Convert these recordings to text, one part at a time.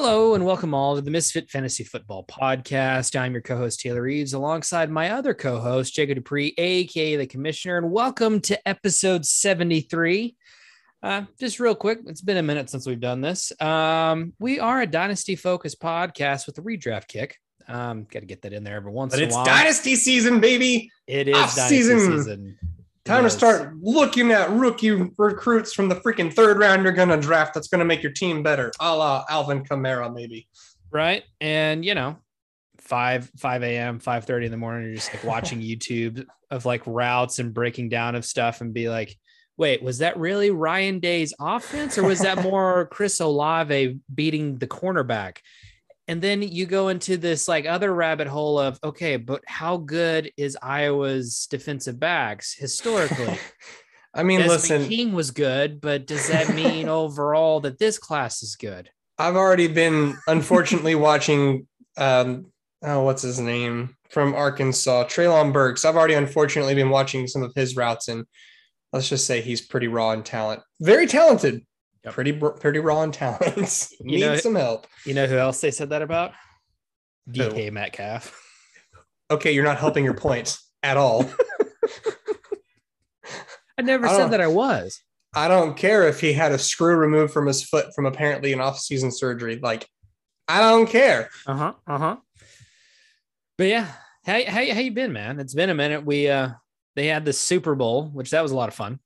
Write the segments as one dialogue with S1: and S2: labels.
S1: Hello and welcome all to the Misfit Fantasy Football Podcast. I'm your co-host Taylor Reeves, alongside my other co-host Jacob Dupree, aka the Commissioner, and welcome to episode 73. Uh, just real quick, it's been a minute since we've done this. Um, we are a dynasty-focused podcast with a redraft kick. Um, got to get that in there every once
S2: But
S1: in a while.
S2: it's dynasty season, baby.
S1: it is
S2: off
S1: dynasty
S2: season.
S1: season.
S2: Time
S1: It
S2: to start looking at rookie recruits from the freaking third round you're gonna draft. That's gonna make your team better, a la Alvin Kamara, maybe.
S1: right and you know 5 5 a.m 5 30 in the morning you're just like watching youtube of like routes and breaking down of stuff and be like wait was that really ryan day's offense or was that more chris olave beating the cornerback and then you go into this like other rabbit hole of okay but how good is iowa's defensive backs historically
S2: I mean,
S1: Desmond
S2: listen,
S1: king was good but does that mean overall that this class is good
S2: I've already been unfortunately watching um oh what's his name from Arkansas, Treylon Burks. I've already unfortunately been watching some of his routes and let's just say he's pretty raw in talent. Very talented.
S1: Yep.
S2: Pretty pretty raw in talent.
S1: You
S2: Needs
S1: know-
S2: some help.
S1: You know who else they said that about? DK Metcalf.
S2: Okay, you're not helping your point at all.
S1: I never
S2: I
S1: said that I was.
S2: I don't care if he had a screw removed from his foot from apparently an off-season surgery. Like, I don't care.
S1: Uh huh. Uh huh. But yeah, how, how how you been, man? It's been a minute. We uh they had the Super Bowl, which that was a lot of fun.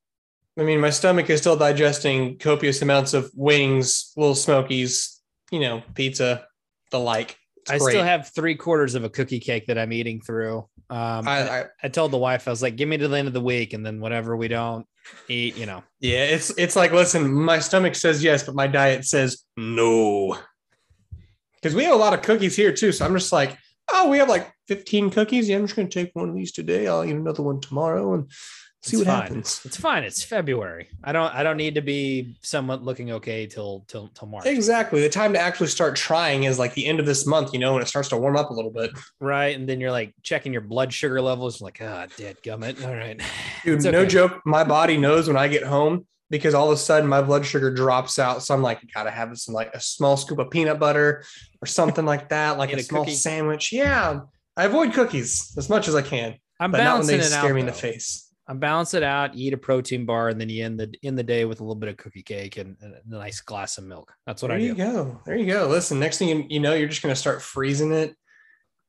S2: I mean, my stomach is still digesting copious amounts of wings, little smokies, you know, pizza, the like. It's
S1: I
S2: great.
S1: still have three quarters of a cookie cake that I'm eating through. Um, I,
S2: I, I,
S1: I told the wife I was like, "Give me to the end of the week, and then whatever we don't eat, you know."
S2: yeah, it's it's like, listen, my stomach says yes, but my diet says no. Because we have a lot of cookies here too, so I'm just like, oh, we have like 15 cookies. Yeah, I'm just gonna take one of these today. I'll eat another one tomorrow and see
S1: It's
S2: what
S1: fine.
S2: happens.
S1: It's fine. It's February. I don't I don't need to be somewhat looking okay till till till March.
S2: Exactly. The time to actually start trying is like the end of this month, you know, when it starts to warm up a little bit.
S1: right? And then you're like checking your blood sugar levels, like, ah, dead gummit. All right,
S2: Dude,
S1: It's
S2: no joke. My body knows when I get home because all of a sudden my blood sugar drops out. So I'm like, gotta have some like a small scoop of peanut butter or something like that, like a,
S1: a
S2: small
S1: cookie.
S2: sandwich. Yeah. I avoid cookies as much as I can,
S1: I'm
S2: but not when they
S1: it
S2: stare
S1: out.
S2: me in the face.
S1: I balance it out, eat a protein bar, and then you end the in the day with a little bit of cookie cake and, and a nice glass of milk. That's what
S2: there
S1: I do.
S2: There you go. There you go. Listen, next thing you, you know, you're just gonna start freezing it,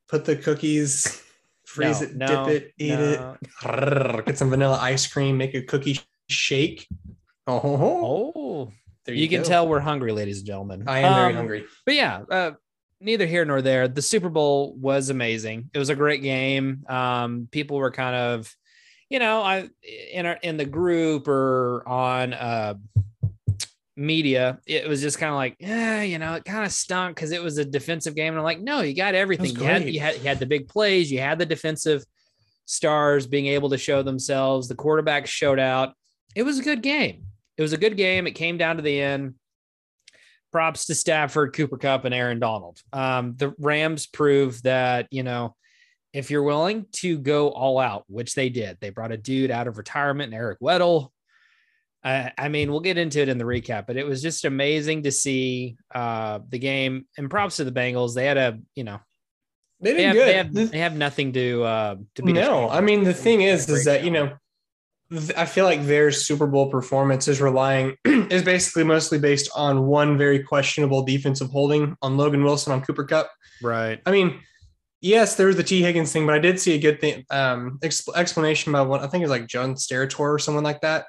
S2: put the cookies, freeze
S1: No,
S2: it,
S1: no,
S2: dip it, eat it.
S1: no.
S2: Grrr, Get some vanilla ice cream, make a cookie shake. Oh.
S1: Oh,
S2: there
S1: you, can
S2: tell
S1: we're hungry, ladies and gentlemen.
S2: I am very
S1: Um,
S2: hungry.
S1: But yeah, uh, neither here nor there. The Super Bowl was amazing. It was a great game. Um, people were kind of, you know, I in our in the group or on uh media, it was just kind of like, yeah, you know, it kind of stunk because it was a defensive game. And I'm like, no, you got everything. You had, you had you had the big plays, you had the defensive stars being able to show themselves. The quarterback showed out. It was a good game. It was a good game. It came down to the end props to Stafford, Cooper Kupp, and Aaron Donald. Um, the Rams proved that, you know, if you're willing to go all out, which they did, they brought a dude out of retirement, Eric Weddle. I, I mean, we'll get into it in the recap, but it was just amazing to see uh, the game. And props to the Bengals. They had a, you know,
S2: They
S1: they
S2: did
S1: have,
S2: good.
S1: they have, they have nothing to uh, to be.
S2: no, I mean the thing is, is that you know, I feel like their Super Bowl performance is relying is basically mostly based on one very questionable defensive holding on Logan Wilson on Cooper Kupp.
S1: right.
S2: I mean, yes, there was the T Higgins thing, but I did see a good thing um, exp- explanation by what I think it was like John Steratore or someone like that.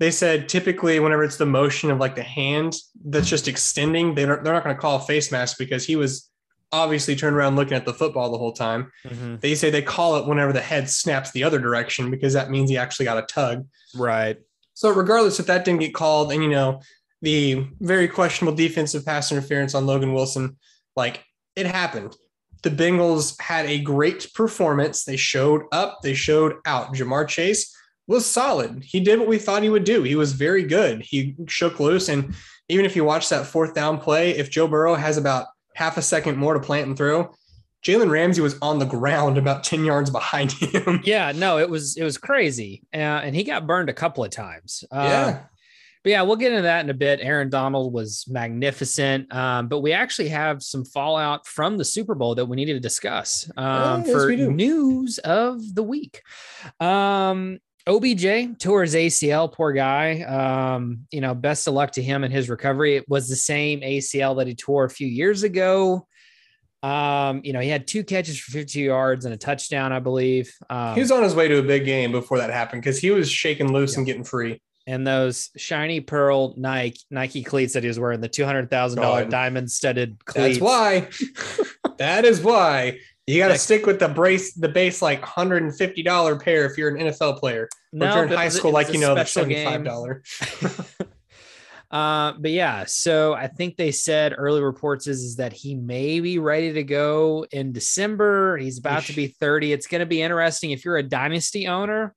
S2: They said typically whenever it's the motion of like the hand that's just extending, they don't, they're not going to call a face mask because he was obviously turned around looking at the football the whole time.
S1: Mhm.
S2: They say they call it whenever the head snaps the other direction because that means he actually got a tug.
S1: Right.
S2: So regardless if that didn't get called, and you know the very questionable defensive pass interference on Logan Wilson, like it happened. The Bengals had a great performance. They showed up, they showed out. Ja'Marr Chase was solid. He did what we thought he would do. He was very good. He shook loose, and even if you watch that fourth down play, if Joe Burrow has about half a second more to plant and throw, Jalen Ramsey was on the ground about 10 yards behind him.
S1: Yeah. No, it was it was crazy, uh, and he got burned a couple of times. Uh,
S2: yeah.
S1: But yeah, we'll get into that in a bit. Aaron Donald was magnificent, um, but we actually have some fallout from the Super Bowl that we need to discuss um,
S2: Oh, yes,
S1: for news of the week. Um, OBJ tore his ACL, poor guy. Um, you know, best of luck to him in his recovery. It was the same ACL that he tore a few years ago. Um, you know, he had two catches for 50 yards and a touchdown, I believe. Um,
S2: He was on his way to a big game before that happened because he was shaking loose and getting free.
S1: And those shiny pearl Nike Nike cleats that he was wearing, the two hundred thousand dollar diamond studded cleats.
S2: That's why. that is why you got to stick with the brace, the base like hundred and fifty dollar pair if you're an NFL player. Or
S1: No,
S2: if you're in high school, like you know, the seventy five dollar.
S1: Uh, but yeah, so I think they said early reports is, is that he may be ready to go in December. He's about to be 30. It's going to be interesting. If you're a dynasty owner,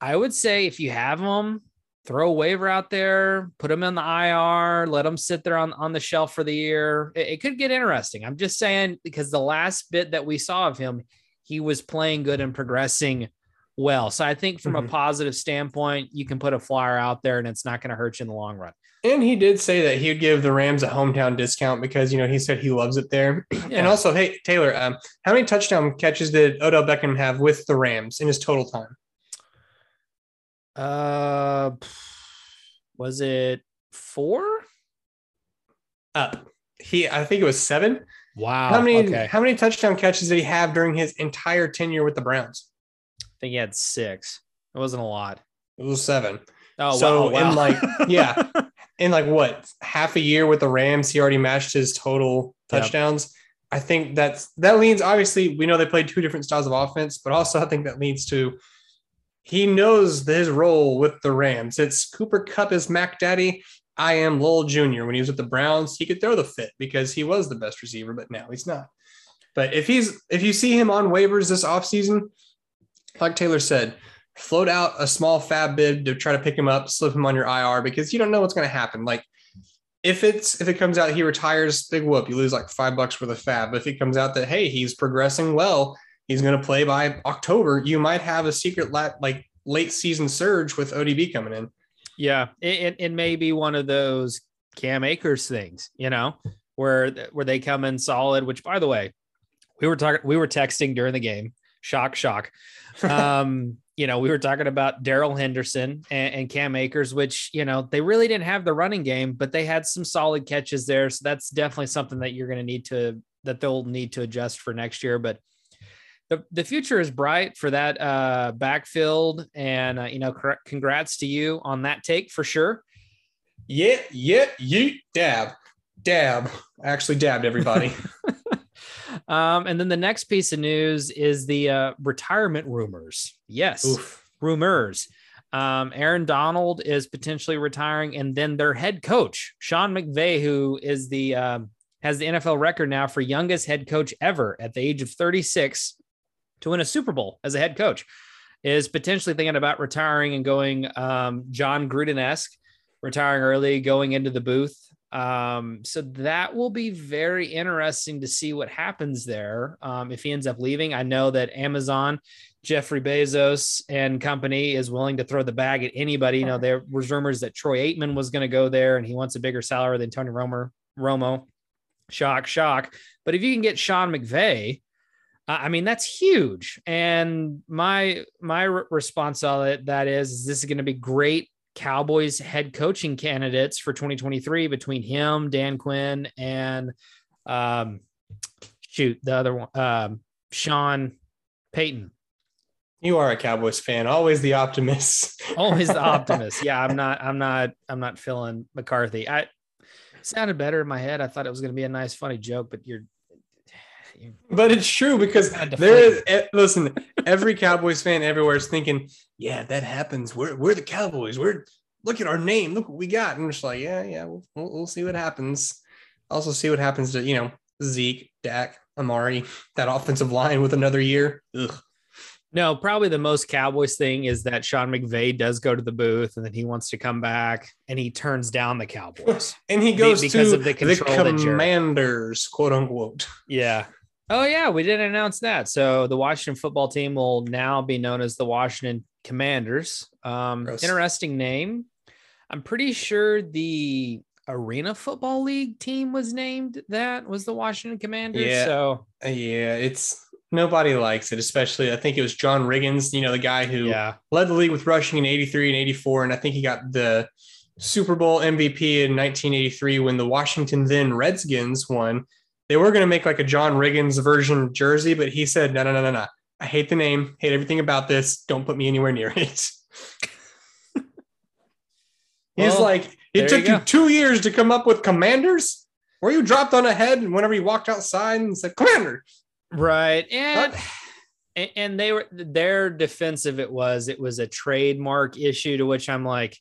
S1: I would say if you have him, throw a waiver out there, put him in the IR, let him sit there on, on the shelf for the year. It, it could get interesting. I'm just saying because the last bit that we saw of him, he was playing good and progressing well. So I think from a
S2: Mhm.
S1: positive standpoint, you can put a flyer out there and it's not going to hurt you in the long run.
S2: And he did say that he would give the Rams a hometown discount because you know he said he loves it there. And also, hey Taylor, um, how many touchdown catches did Odell Beckham have with the Rams in his total time?
S1: Uh, was it four?
S2: Up. He, I think it was seven.
S1: Wow.
S2: how many?
S1: Okay.
S2: How many touchdown catches did he have during his entire tenure with the Browns?
S1: I think he had six. It wasn't a lot.
S2: It was seven.
S1: Oh,
S2: So,
S1: wow. wow.
S2: in like- yeah. in like what half a year with the Rams, he already matched his total
S1: Yep.
S2: touchdowns. I think that's that leans. Obviously, we know they played two different styles of offense, but also I think that leads to he knows his role with the Rams. It's Cooper Kupp is Mac Daddy. I am Lowell Jr. When he was with the Browns, he could throw the fit because he was the best receiver, but now he's not. But if he's if you see him on waivers this offseason, like Taylor said, float out a small fab bid to try to pick him up, slip him on your IR because you don't know what's going to happen. Like if it's if it comes out he retires, big whoop, you lose like five bucks worth of fab. But if it comes out that hey, he's progressing well, he's going to play by October, you might have a secret like late season surge with ODB coming in.
S1: yeah, it, it, it may be one of those Cam Akers things, you know, where where they come in solid. Which, by the way, we were talking, we were texting during the game. Shock, shock. Um, you know, we were talking about Darrell Henderson and, and Cam Akers, which you know they really didn't have the running game, but they had some solid catches there. So that's definitely something that you're going to need to that they'll need to adjust for next year. But the, the future is bright for that uh, backfield, and uh, you know, congrats to you on that take for sure.
S2: Yeah, yeah, you dab, dab. I actually dabbed everybody.
S1: um, and then the next piece of news is the uh, retirement rumors. Yes,
S2: Oof.
S1: rumors. Um, Aaron Donald is potentially retiring, and then their head coach Sean McVay, who is the um, has the NFL record now for youngest head coach ever at the age of 36 to win a Super Bowl as a head coach, is potentially thinking about retiring and going um, Jon Gruden esque, retiring early, going into the booth. Um, so that will be very interesting to see what happens there. Um, if he ends up leaving, I know that Amazon, Jeffrey Bezos and company is willing to throw the bag at anybody. You know, there was rumors that Troy Aikman was going to go there and he wants a bigger salary than Tony Romer, Romo. Shock, shock. But if you can get Sean McVay, I mean, that's huge. And my my re- response on it that is, is this is going to be great Cowboys head coaching candidates for 2023 between him, Dan Quinn, and um, shoot the other one, um, Sean Payton.
S2: You are a Cowboys fan, always the optimist.
S1: Always the optimist. Yeah, I'm not. I'm not. I'm not feeling McCarthy. I sounded better in my head. I thought it was going to be a nice, funny joke, but you're.
S2: But it's true because there is. Listen, every Cowboys fan everywhere is thinking, "Yeah, that happens. We're we're the Cowboys. We're look at our name. Look what we got." And I'm just like, "Yeah, yeah, we'll, we'll, we'll see what happens. Also, see what happens to you know Zeke, Dak, Amari, that offensive line with another year. Ugh.
S1: No, probably the most Cowboys thing is that Sean McVay does go to the booth and then he wants to come back and he turns down the Cowboys.
S2: And he goes
S1: because
S2: to
S1: of the
S2: the,
S1: control that Jared-
S2: Commanders, quote unquote.
S1: yeah. Oh, yeah. We didn't announce that. So the Washington football team will now be known as the Washington Commanders. Um,
S2: Gross.
S1: interesting name. I'm pretty sure the Arena Football League team was named that was the Washington Commanders.
S2: Yeah.
S1: So
S2: Yeah, it's nobody likes it, especially I think it was John Riggins, you know, the guy who
S1: yeah,
S2: led the league with rushing in 83 and 84. And I think he got the Super Bowl MVP in 1983 when the Washington then Redskins won. They were going to make like a John Riggins version jersey, but he said, no, no, no, no, no. I hate the name, hate everything about this. Don't put me anywhere near it. He's
S1: Well,
S2: like, it took
S1: you
S2: you, two years to come up with commanders? Were you dropped on a head and whenever you walked outside and said, Commander?
S1: right. And and they were their defensive. It was it was a trademark issue to which I'm like,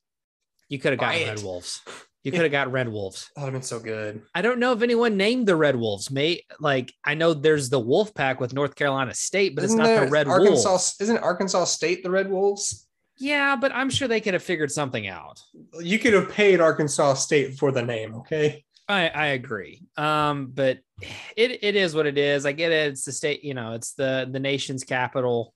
S1: you could have gotten. Red Wolves. You could have got Red Wolves.
S2: That would have been so good.
S1: I don't know if anyone named the Red Wolves. May like I know there's the Wolf Pack with North Carolina State, but
S2: Isn't
S1: it's not the Red
S2: Arkansas,
S1: Wolves.
S2: Isn't Arkansas State the Red Wolves?
S1: Yeah, but I'm sure they could have figured something out.
S2: You could have paid Arkansas State for the name, okay?
S1: I, I agree. Um, but it it is what it is. I get it. It's the state, you know, it's the the nation's capital,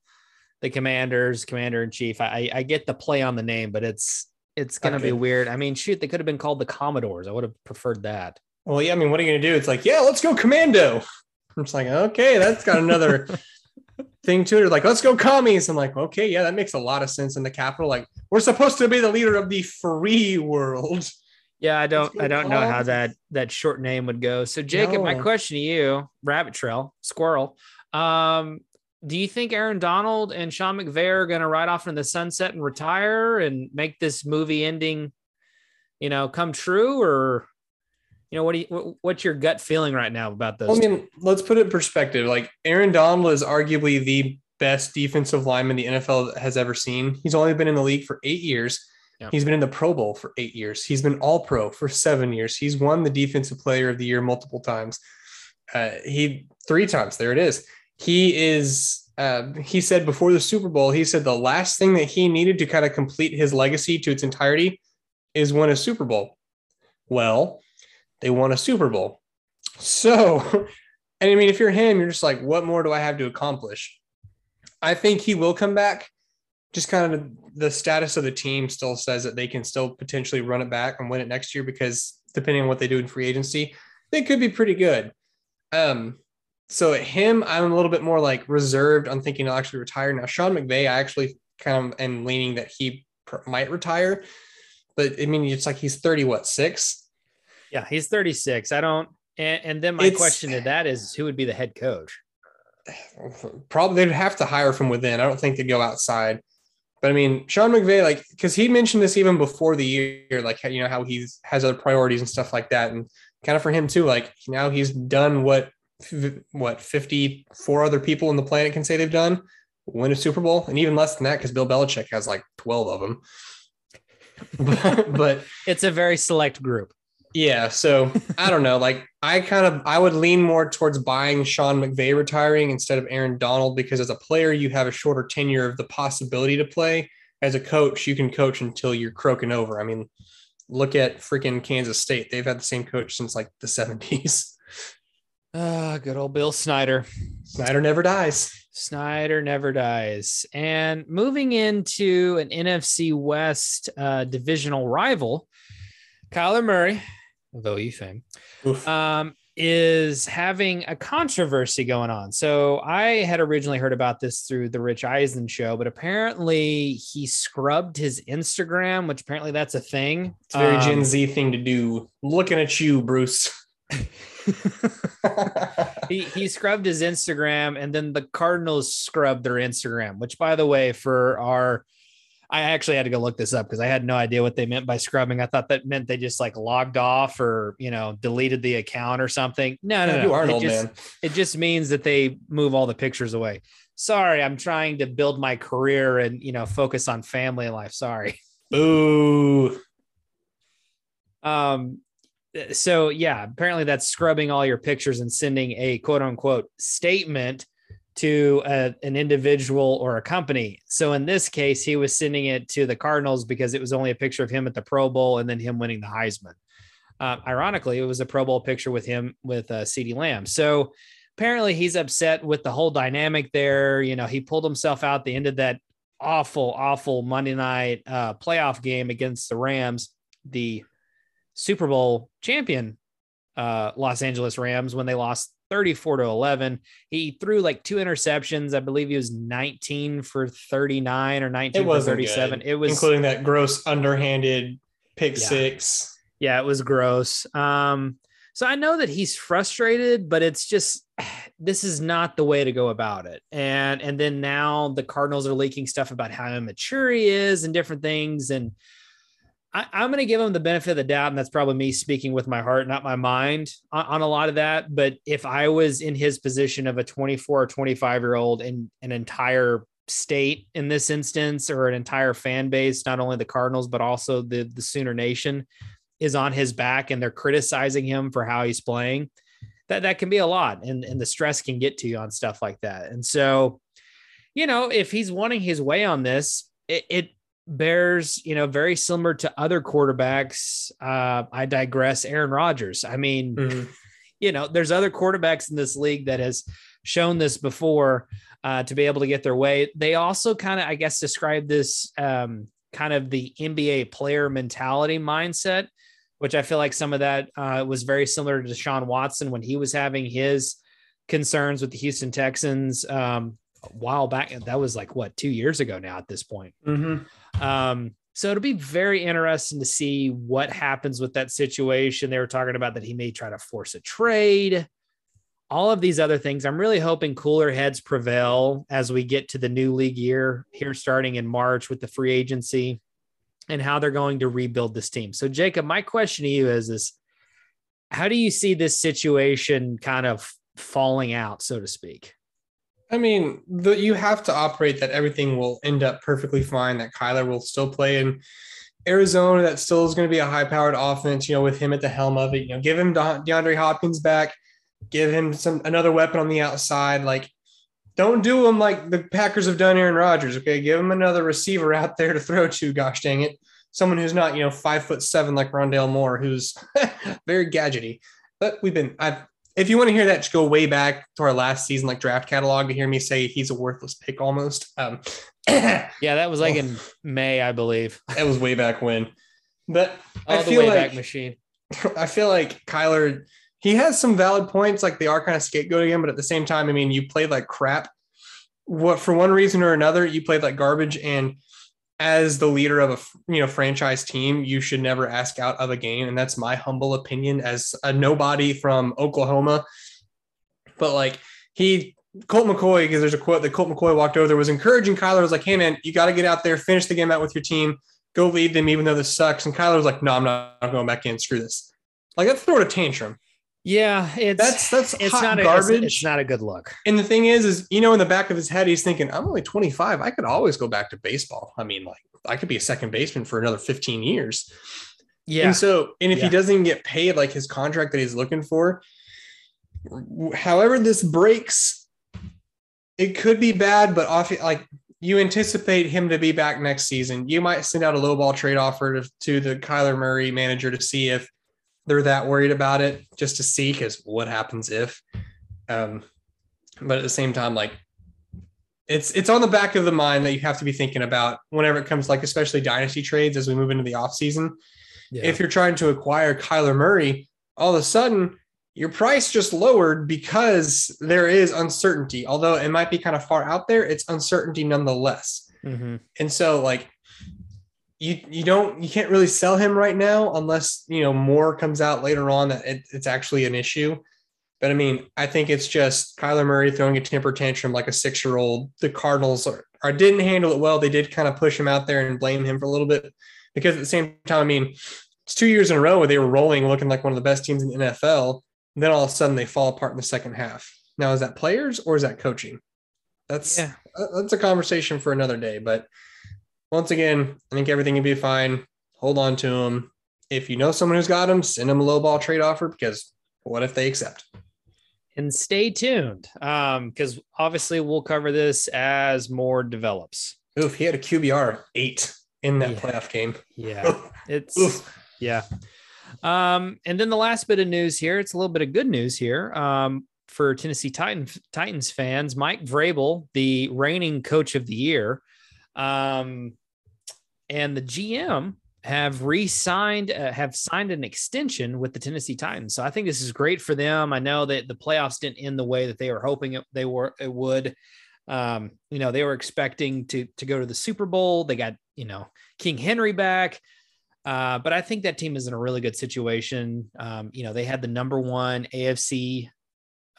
S1: the commanders, commander in chief. I I get the play on the name, but it's it's gonna be weird. I mean, shoot, they could have been called the Commodores. I would have preferred that.
S2: Well, yeah, I mean, what are you going to do? It's like, yeah, let's go commando. I'm just like, okay, that's got another thing to it. Like, let's go commies. I'm like, okay, yeah, that makes a lot of sense in the capital. Like, we're supposed to be the leader of the free world.
S1: Yeah, I don't I don't know how that that short name would go. So Jacob, my question to you, rabbit trail, squirrel. Um, do you think Aaron Donald and Sean McVay are going to ride off in the sunset and retire and make this movie ending, you know, come true, or you know, what do you what, what's your gut feeling right now about those?
S2: I
S1: two?
S2: mean, let's put it in perspective. Like, Aaron Donald is arguably the best defensive lineman the NFL has ever seen. He's only been in the league for eight years.
S1: Yeah.
S2: He's been in the Pro Bowl for eight years. He's been All Pro for seven years. He's won the Defensive Player of the Year multiple times. Uh, he three times. There it is. He is. Uh, he said before the Super Bowl, he said the last thing that he needed to kind of complete his legacy to its entirety is win a Super Bowl. Well, they won a Super Bowl. So, and I mean, if you're him, you're just like, what more do I have to accomplish? I think he will come back. Just kind of the status of the team still says that they can still potentially run it back and win it next year because depending on what they do in free agency, they could be pretty good. Um, so him, I'm a little bit more like reserved on thinking he'll actually retire. Now, Sean McVay, I actually kind of am leaning that he might retire, but I mean, it's like he's 30, what, six?
S1: yeah, he's 36. I don't. And, and then my
S2: It's-
S1: question to that is, who would be the head coach?
S2: probably they'd have to hire from within. I don't think they'd go outside. But I mean, Sean McVay, like, because he mentioned this even before the year, like, you know, how he's has other priorities and stuff like that, and kind of for him too, like now he's done what what fifty four other people on the planet can say they've done, win a Super Bowl, and even less than that because Bill Belichick has like twelve of them. but, but
S1: It's a very select group.
S2: yeah, so I don't know. Like I kind of I would lean more towards buying Sean McVay retiring instead of Aaron Donald because as a player you have a shorter tenure of the possibility to play. As a coach, you can coach until you're croaking over. I mean, look at freaking Kansas State. They've had the same coach since like the 70s.
S1: Ah, good old Bill Snyder.
S2: Snyder never dies.
S1: Snyder never dies. And moving into an NFC West uh, divisional rival, Kyler Murray of OU fame um, is having a controversy going on. So I had originally heard about this through the Rich Eisen show, but apparently he scrubbed his Instagram, which apparently that's a thing.
S2: it's a very
S1: Um,
S2: Gen Z thing to do. Looking at you, Bruce.
S1: he he scrubbed his Instagram, and then the Cardinals scrubbed their Instagram. Which, by the way, for our, I actually had to go look this up because I had no idea what they meant by scrubbing. I thought that meant they just like logged off or you know deleted the account or something. No, no, no.
S2: you are
S1: it
S2: old
S1: just,
S2: man.
S1: It just means that they move all the pictures away. Sorry, I'm trying to build my career and you know focus on family life. Sorry.
S2: Boo.
S1: Um, so yeah, apparently that's scrubbing all your pictures and sending a quote unquote statement to a, an individual or a company. So in this case, he was sending it to the Cardinals because it was only a picture of him at the Pro Bowl and then him winning the Heisman. Uh, ironically, it was a Pro Bowl picture with him with uh, CeeDee Lamb. So apparently he's upset with the whole dynamic there. You know, he pulled himself out the end of that awful, awful Monday night uh, playoff game against the Rams the Super Bowl champion uh, Los Angeles Rams when they lost 34 to 11. He threw like two interceptions. I believe he was 19 for 39 or 19 for 37.
S2: good,
S1: It was
S2: including that gross underhanded pick
S1: Yeah.
S2: six.
S1: yeah, it was gross. Um, so I know that he's frustrated, but it's just this is not the way to go about it. And and then now the Cardinals are leaking stuff about how immature he is and different things. And I, I'm going to give him the benefit of the doubt, and that's probably me speaking with my heart, not my mind, on, on a lot of that. But if I was in his position of a 24 or 25 year old in an entire state in this instance, or an entire fan base, not only the Cardinals but also the the Sooner Nation, is on his back, and they're criticizing him for how he's playing, that that can be a lot, and and the stress can get to you on stuff like that. And so, you know, if he's wanting his way on this, it, it bears, you know, very similar to other quarterbacks. Uh, I digress. Aaron Rodgers. I mean,
S2: Mhm.
S1: you know, there's other quarterbacks in this league that has shown this before uh, to be able to get their way. They also kind of, I guess, describe this um, kind of the NBA player mentality mindset, which I feel like some of that uh, was very similar to Deshaun Watson when he was having his concerns with the Houston Texans um, a while back. That was like what two years ago now at this point.
S2: Mhm.
S1: Um, so it'll be very interesting to see what happens with that situation. They were talking about that he may try to force a trade, all of these other things. I'm really hoping cooler heads prevail as we get to the new league year here starting in March with the free agency and how they're going to rebuild this team. So Jacob, my question to you is is how do you see this situation kind of falling out, so to speak?
S2: I mean, the, you have to operate that everything will end up perfectly fine. That Kyler will still play in Arizona. That still is going to be a high-powered offense. You know, with him at the helm of it. You know, give him De- DeAndre Hopkins back. Give him some another weapon on the outside. Like, don't do him like the Packers have done Aaron Rodgers. Okay, give him another receiver out there to throw to. Gosh dang it, someone who's not you know five foot seven like Rondale Moore, who's very gadgety. But we've been I've if you want to hear that, just go way back to our last season, like draft catalog, to hear me say he's a worthless pick almost. Um,
S1: Yeah, that was like in May, I believe.
S2: That was way back when. But
S1: All
S2: I feel like
S1: machine.
S2: I feel like Kyler, he has some valid points, like they are kind of scapegoating him, but at the same time, I mean, you played like crap. What for one reason or another, you played like garbage, and as the leader of a you know franchise team, you should never ask out of a game, and that's my humble opinion as a nobody from Oklahoma. But like he Colt McCoy, because there's a quote that Colt McCoy walked over there was encouraging Kyler, was like, Hey man, you got to get out there, finish the game out with your team, go lead them, even though this sucks. And Kyler was like, No, I'm not I'm going back in, screw this. Like that's throwing a tantrum.
S1: Yeah, it's
S2: That's that's
S1: it's
S2: hot
S1: not a, it's-
S2: garbage.
S1: It's, not a good look.
S2: and the thing is, is you know, in the back of his head, he's thinking, I'm only 25. I could always go back to baseball. I mean, like I could be a second baseman for another 15 years.
S1: Yeah,
S2: And so, and if
S1: Yeah.
S2: he doesn't even get paid like his contract that he's looking for, however this breaks, it could be bad, but off like you anticipate him to be back next season. You might send out a low ball trade offer to, to the Kyler Murray manager to see if they're that worried about it, just to see because what happens if. Um, but at the same time, like it's it's on the back of the mind that you have to be thinking about whenever it comes like especially dynasty trades as we move into the offseason
S1: yeah.
S2: if you're trying to acquire Kyler Murray, all of a sudden your price just lowered because there is uncertainty. Although it might be kind of far out there, it's uncertainty nonetheless.
S1: Mhm.
S2: And so like you you don't you can't really sell him right now unless you know more comes out later on that it, it's actually an issue. But I mean, I think it's just Kyler Murray throwing a temper tantrum like a six year old. The Cardinals are, are didn't handle it well. They did kind of push him out there and blame him for a little bit because at the same time, I mean, it's two years in a row where they were rolling, looking like one of the best teams in the NFL. Then all of a sudden they fall apart in the second half. Now, is that players or is that coaching? That's
S1: Yeah.
S2: that's a conversation for another day. But once again, I think everything will be fine. Hold on to them. If you know someone who's got them, send them a low ball trade offer because what if they accept?
S1: and stay tuned um because obviously we'll cover this as more develops
S2: Oof, he had a QBR eight in that
S1: Yeah.
S2: playoff game.
S1: yeah it's
S2: Oof.
S1: yeah um and then the last bit of news here it's a little bit of good news here um for tennessee Titan, titans fans mike vrabel the reigning coach of the year um and the gm have re-signed, uh, have signed an extension with the Tennessee Titans. So I think this is great for them. I know that the playoffs didn't end the way that they were hoping it, they were it would. Um, you know, they were expecting to to go to the Super Bowl. They got you know King Henry back. Uh, but I think that team is in a really good situation. Um, you know, they had the number one AFC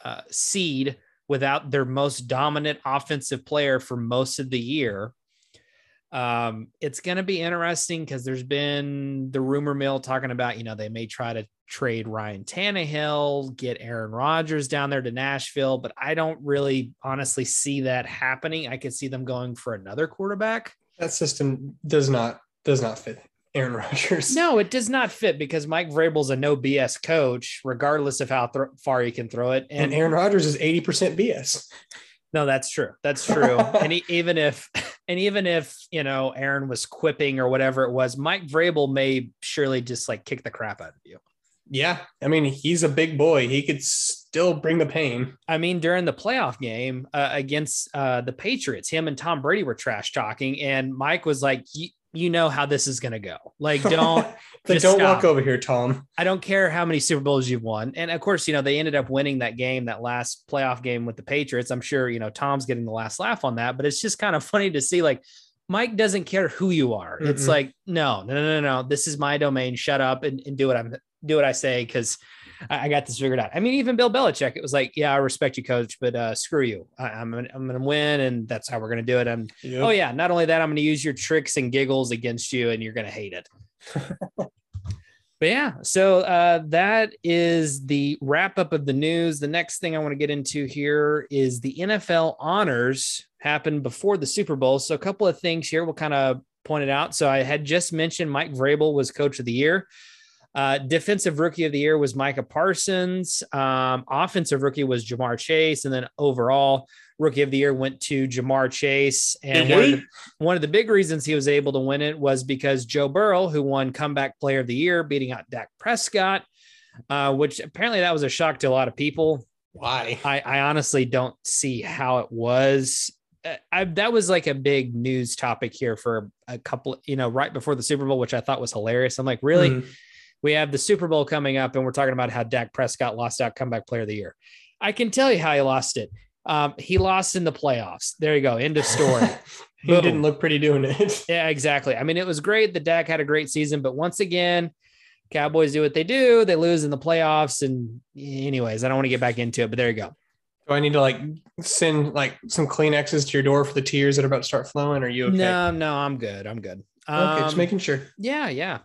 S1: uh, seed without their most dominant offensive player for most of the year. Um, it's going to be interesting because there's been the rumor mill talking about, you know, they may try to trade Ryan Tannehill, get Aaron Rodgers down there to Nashville, but I don't really honestly see that happening. I could see them going for another quarterback.
S2: That system does not does not fit Aaron Rodgers.
S1: No, it does not fit because Mike Vrabel's a no BS coach, regardless of how th- far he can throw it.
S2: And, and Aaron Rodgers is 80% BS.
S1: No, that's true. That's true. and he, even if, and even if, you know, Aaron was quipping or whatever it was, Mike Vrabel may surely just like kick the crap out of you.
S2: Yeah. I mean, he's a big boy. He could still bring the pain.
S1: I mean, during the playoff game uh, against uh, the Patriots, him and Tom Brady were trash talking. And Mike was like, you know how this is going to go. Like, don't
S2: like, don't stop. walk over here, Tom.
S1: I don't care how many Super Bowls you've won. And of course, you know, they ended up winning that game, that last playoff game with the Patriots. I'm sure, you know, Tom's getting the last laugh on that, but it's just kind of funny to see like Mike doesn't care who you are. Mm-hmm. It's like, no, no, no, no, no. This is my domain. Shut up and, and do what I'm do what I say because I, got this figured out. I mean, even Bill Belichick, it was like, yeah, I respect you, coach, but uh, screw you. I, am I'm, I'm going to win, and that's how we're going to do it. I'm, yep. oh yeah, not only that, I'm going to use your tricks and giggles against you, and you're going to hate it. but yeah, so uh, that is the wrap up of the news. The next thing I want to get into here is the NFL honors happened before the Super Bowl. So a couple of things here we'll kind of point it out. So I had just mentioned Mike Vrabel was coach of the year. Uh, defensive rookie of the year was Micah Parsons. Um, offensive rookie was Ja'Marr Chase. And then overall rookie of the year went to Ja'Marr Chase. And one of, the, one of, the, big reasons he was able to win it was because Joe Burrow, who won comeback player of the year, beating out Dak Prescott, uh, which apparently that was a shock to a lot of people.
S2: Why?
S1: I, I honestly don't see how it was. Uh, I, that was like a big news topic here for a couple, you know, right before the Super Bowl, which I thought was hilarious. I'm like, really? Mm-hmm we have the Super Bowl coming up, and we're talking about how Dak Prescott lost out comeback player of the year. I can tell you how he lost it. Um, he lost in the playoffs. There you go. End of story.
S2: he Boom. didn't look pretty doing it.
S1: yeah, exactly. I mean, it was great that Dak had a great season, but once again, Cowboys do what they do. They lose in the playoffs. And anyways, I don't want to get back into it, but there you go.
S2: Do I need to like send like some Kleenexes to your door for the tears that are about to start flowing? Are you okay?
S1: No, no, I'm good. I'm good.
S2: Okay, just um, making sure.
S1: Yeah, yeah.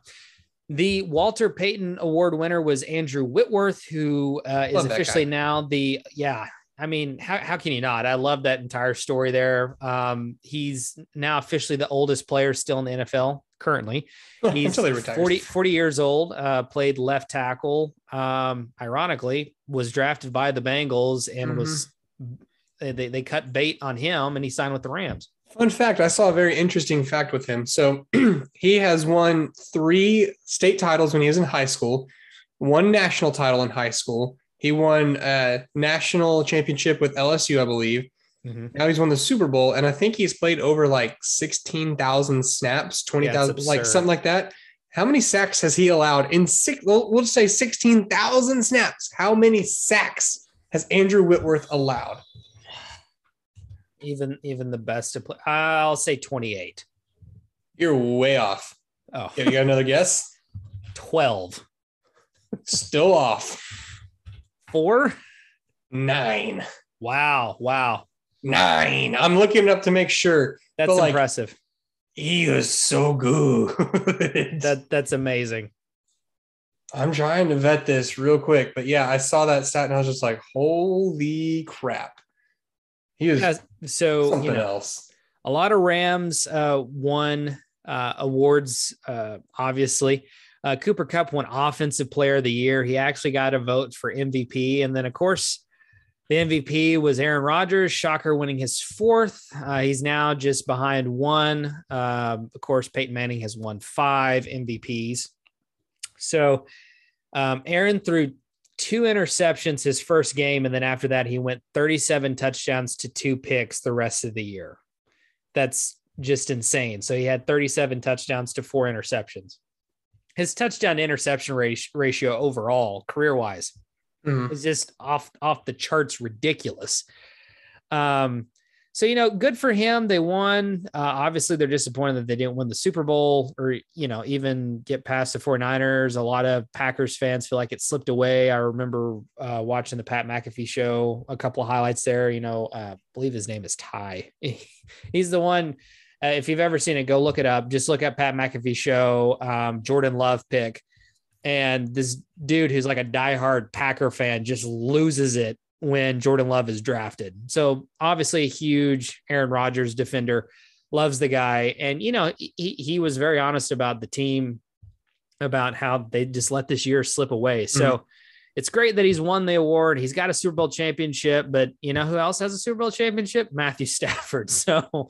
S1: The Walter Payton Award winner was Andrew Whitworth, who uh, is officially now the yeah. I mean, how, how can you not? I love that entire story there. Um, he's now officially the oldest player still in the NFL currently. He's he 40, 40, years old, uh, played left tackle. Um, ironically, was drafted by the Bengals and mm-hmm. was they, they cut bait on him and he signed with the Rams.
S2: Fun fact I saw a very interesting fact with him. So he has won three state titles when he was in high school, one national title in high school. He won a national championship with LSU, I believe. Mm-hmm. Now he's won the Super Bowl, and I think he's played over like 16,000 snaps, 20,000, yeah, like something like that. How many sacks has he allowed in six? We'll, we'll just say 16,000 snaps. How many sacks has Andrew Whitworth allowed?
S1: Even even the best to play. I'll say 28.
S2: You're way off. Oh, you got another guess?
S1: 12.
S2: Still off.
S1: Four?
S2: Nine.
S1: Wow. Wow.
S2: Nine. I'm looking up to make sure.
S1: That's like, impressive.
S2: He is so good.
S1: that that's amazing.
S2: I'm trying to vet this real quick, but yeah, I saw that stat and I was just like, holy crap. He yeah,
S1: so something you know, else. A lot of Rams uh, won uh, awards, uh, obviously. Uh, Cooper Kupp won Offensive Player of the Year. He actually got a vote for MVP. And then, of course, the MVP was Aaron Rodgers, shocker, winning his fourth. Uh, he's now just behind one. Uh, of course, Peyton Manning has won five MVPs. So, um, Aaron threw two interceptions his first game. And then after that, he went 37 touchdowns to two picks the rest of the year. That's just insane. So he had 37 touchdowns to four interceptions. his touchdown to interception ratio, overall, career wise,
S2: Mhm.
S1: is just off off the charts ridiculous. Um, so you know, good for him. They won. Uh, obviously, they're disappointed that they didn't win the Super Bowl or you know even get past the 49ers. A lot of Packers fans feel like it slipped away. I remember uh, watching the Pat McAfee show, a couple of highlights there. You know, uh, I believe his name is Ty. He's the one. Uh, if you've ever seen it, go look it up. Just look at Pat McAfee show, um, Jordan Love pick, and this dude who's like a diehard Packer fan just loses it when Jordan Love is drafted. So obviously a huge Aaron Rodgers defender, loves the guy. And, you know, he, he was very honest about the team, about how they just let this year slip away. So it's great that he's won the award. He's got a Super Bowl championship, but you know who else has a Super Bowl championship? Matthew Stafford. So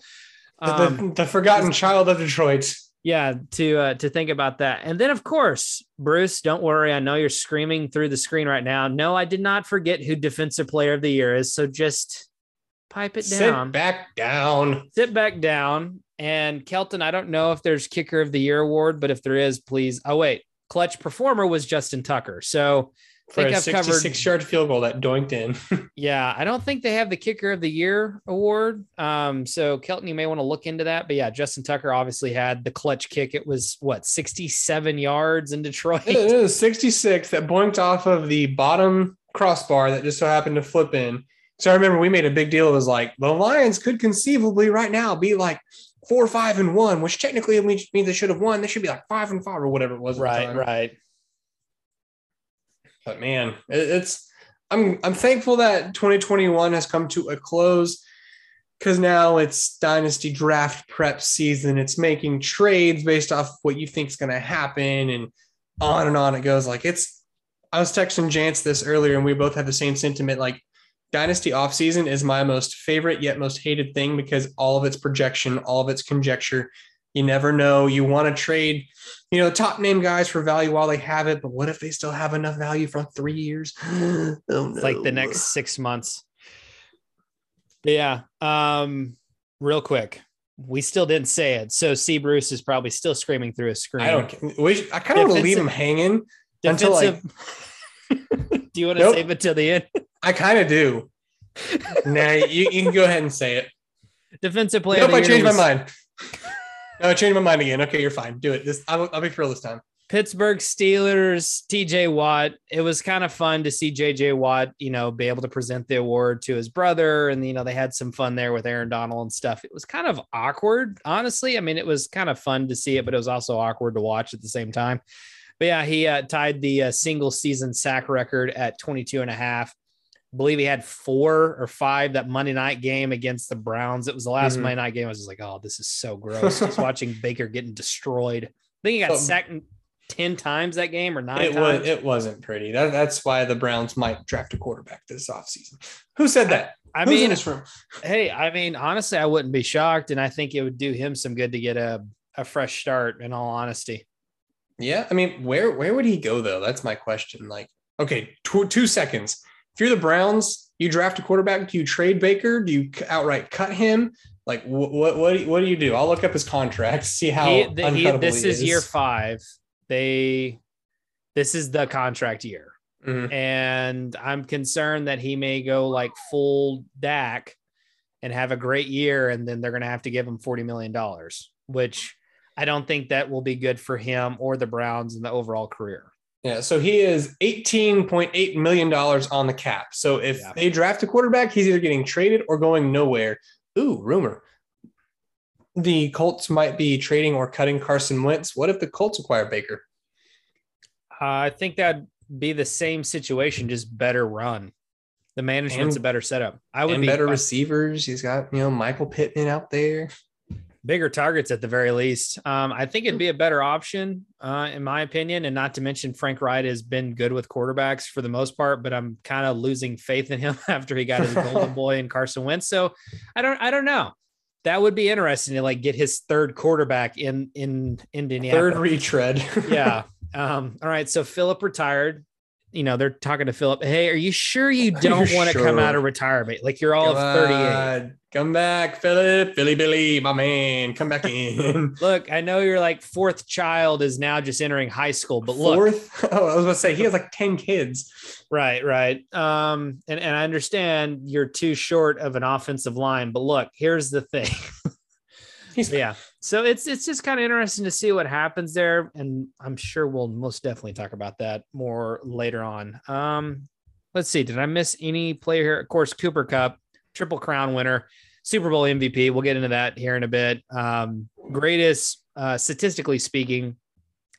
S2: The,
S1: um,
S2: the, the forgotten child of Detroit.
S1: Yeah to uh, to think about that. And then of course bruce don't worry i know you're screaming through the screen right now. No i did not forget who defensive player of the year is so just pipe it down.
S2: Sit back down.
S1: sit back down. And kelton i don't know if there's kicker of the year award but if there is please. Oh wait clutch performer was justin tucker. So
S2: For
S1: think
S2: a
S1: I've covered-
S2: 66 yard field goal that doinked in.
S1: yeah i don't think they have the kicker of the year award um so kelton you may want to look into that but yeah justin tucker obviously had the clutch kick it was what 67 yards in detroit
S2: it is 66 that boinked off of the bottom crossbar that just so happened to flip in. So I remember we made a big deal. It was like the Lions could conceivably right now be like four, five, and one, which technically means they should have won. They should be like five and five or whatever it was.
S1: Right, right.
S2: But man, it's I'm I'm thankful that 2021 has come to a close because now it's dynasty draft prep season. It's making trades based off what you think is going to happen, and on and on it goes. Like it's. I was texting Jance this earlier, and we both had the same sentiment. Like dynasty offseason is my most favorite yet most hated thing because all of its projection, all of its conjecture. You never know. You want to trade, you know, top name guys for value while they have it, but what if they still have enough value for three years? oh, no.
S1: It's like the next six months. But yeah. Um, real quick. We still didn't say it. So C Bruce is probably still screaming through his screen.
S2: I don't. We should, I kind of want to leave him hanging until like
S1: Do you want to
S2: Nope.
S1: save it till the end?
S2: I kind of do. nah, you, you can go ahead and say it.
S1: Defensive player.
S2: Nope, I changed my mind. No, I changed my mind again. Okay, you're fine. Do it. This I'll, I'll be thrilled this time.
S1: Pittsburgh Steelers, TJ Watt. It was kind of fun to see JJ Watt, you know, be able to present the award to his brother. And, you know, they had some fun there with Aaron Donald and stuff. It was kind of awkward, honestly. I mean, it was kind of fun to see it, but it was also awkward to watch at the same time. But yeah, he uh, tied the uh, single season sack record at 22 and a half. I believe he had four or five that Monday night game against the Browns. It was the last
S2: Mhm.
S1: Monday night game. I was just like, oh, this is so gross. Just watching Baker getting destroyed. I think he got
S2: So-
S1: sacked 10 times that game or nine
S2: It
S1: times.
S2: was. It wasn't pretty. That, that's why the Browns might draft a quarterback this offseason. Who said that?
S1: I
S2: Who's in
S1: mean,
S2: this room?
S1: hey, I mean, honestly, I wouldn't be shocked. And I think it would do him some good to get a, a fresh start, in all honesty.
S2: Yeah, I mean, where where would he go though? That's my question. Like, okay, two, two seconds. If you're the Browns, you draft a quarterback. Do you trade Baker? Do you outright cut him? Like, what what what do you, what do you do? I'll look up his contract, see how
S1: He, the- he- this
S2: he
S1: is year five. They, this is the contract year.
S2: Mhm.
S1: And I'm concerned that he may go like full Dak and have a great year. And then they're going to have to give him $40 million, which I don't think that will be good for him or the Browns in the overall career.
S2: Yeah, so he is eighteen point eight million dollars on the cap. So if
S1: Yeah.
S2: they draft a quarterback, he's either getting traded or going nowhere. Ooh, rumor. The Colts might be trading or cutting Carson Wentz. What if the Colts acquire Baker?
S1: Uh, I think that'd be the same situation, just better run. The management's
S2: And-
S1: a better setup. I would
S2: and
S1: be
S2: better receivers. He's got you know Michael Pittman out there.
S1: Bigger targets at the very least. Um, I think it'd be a better option, uh, in my opinion. And not to mention, Frank Reich has been good with quarterbacks for the most part, but I'm kind of losing faith in him after he got his golden boy and Carson Wentz. So I don't, I don't know. That would be interesting to like get his third quarterback in in Indianapolis.
S2: Third retread.
S1: yeah. Um, all right. So Philip retired. You know, they're talking to Philip. Hey, are you sure you don't want to come out of retirement? Like you're all
S2: Come
S1: of 38.
S2: on, Come back, Philip, Philly Billy, my man. Come back in.
S1: Look, I know you're like fourth child is now just entering high school, but look,
S2: Fourth. Oh, I was gonna say he has like 10 kids.
S1: right, right. Um, and, and I understand you're too short of an offensive line, but look, here's the thing. Yeah. So it's it's just kind of interesting to see what happens there. And I'm sure we'll most definitely talk about that more later on. Um, let's see, did I miss any player here? Of course, Cooper Kupp, triple crown winner, Super Bowl MVP. We'll get into that here in a bit. Um, greatest uh, statistically speaking,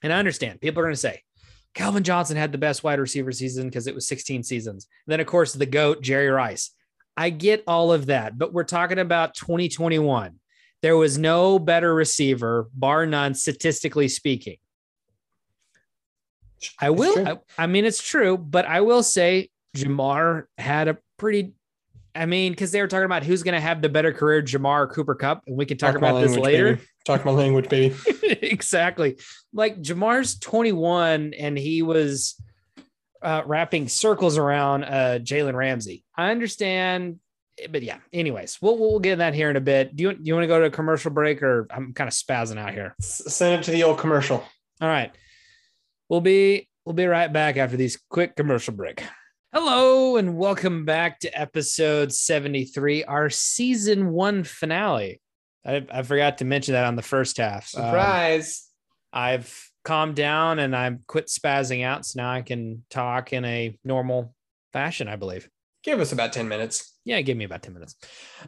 S1: and I understand people are going to say Calvin Johnson had the best wide receiver season because it was 16 seasons. And then, of course, the GOAT, Jerry Rice. I get all of that, but we're talking about 2021. There was no better receiver, bar none, statistically speaking. I will. I, I mean, it's true, but I will say Ja'Marr had a pretty. I mean, because they were talking about who's going to have the better career, Ja'Marr or Cooper Kupp, and we can talk,
S2: my
S1: about this later.
S2: baby. Talk my language, baby.
S1: exactly. Like Ja'Marr's 21 and he was uh, wrapping circles around uh, Jalen Ramsey. I understand, but yeah. Anyways, we'll we'll get in that here in a bit. Do you do you want to go to a commercial break or I'm kind of spazzing out here?
S2: Send it to the old commercial.
S1: All right, we'll be we'll be right back after these quick commercial break. Hello and welcome back to episode 73, our season one finale. I, I forgot to mention that on the first half. Um,
S2: Surprise.
S1: I've calmed down and I've quit spazzing out. So now I can talk in a normal fashion, I believe.
S2: Give us about 10 minutes.
S1: Yeah, give me about 10 minutes.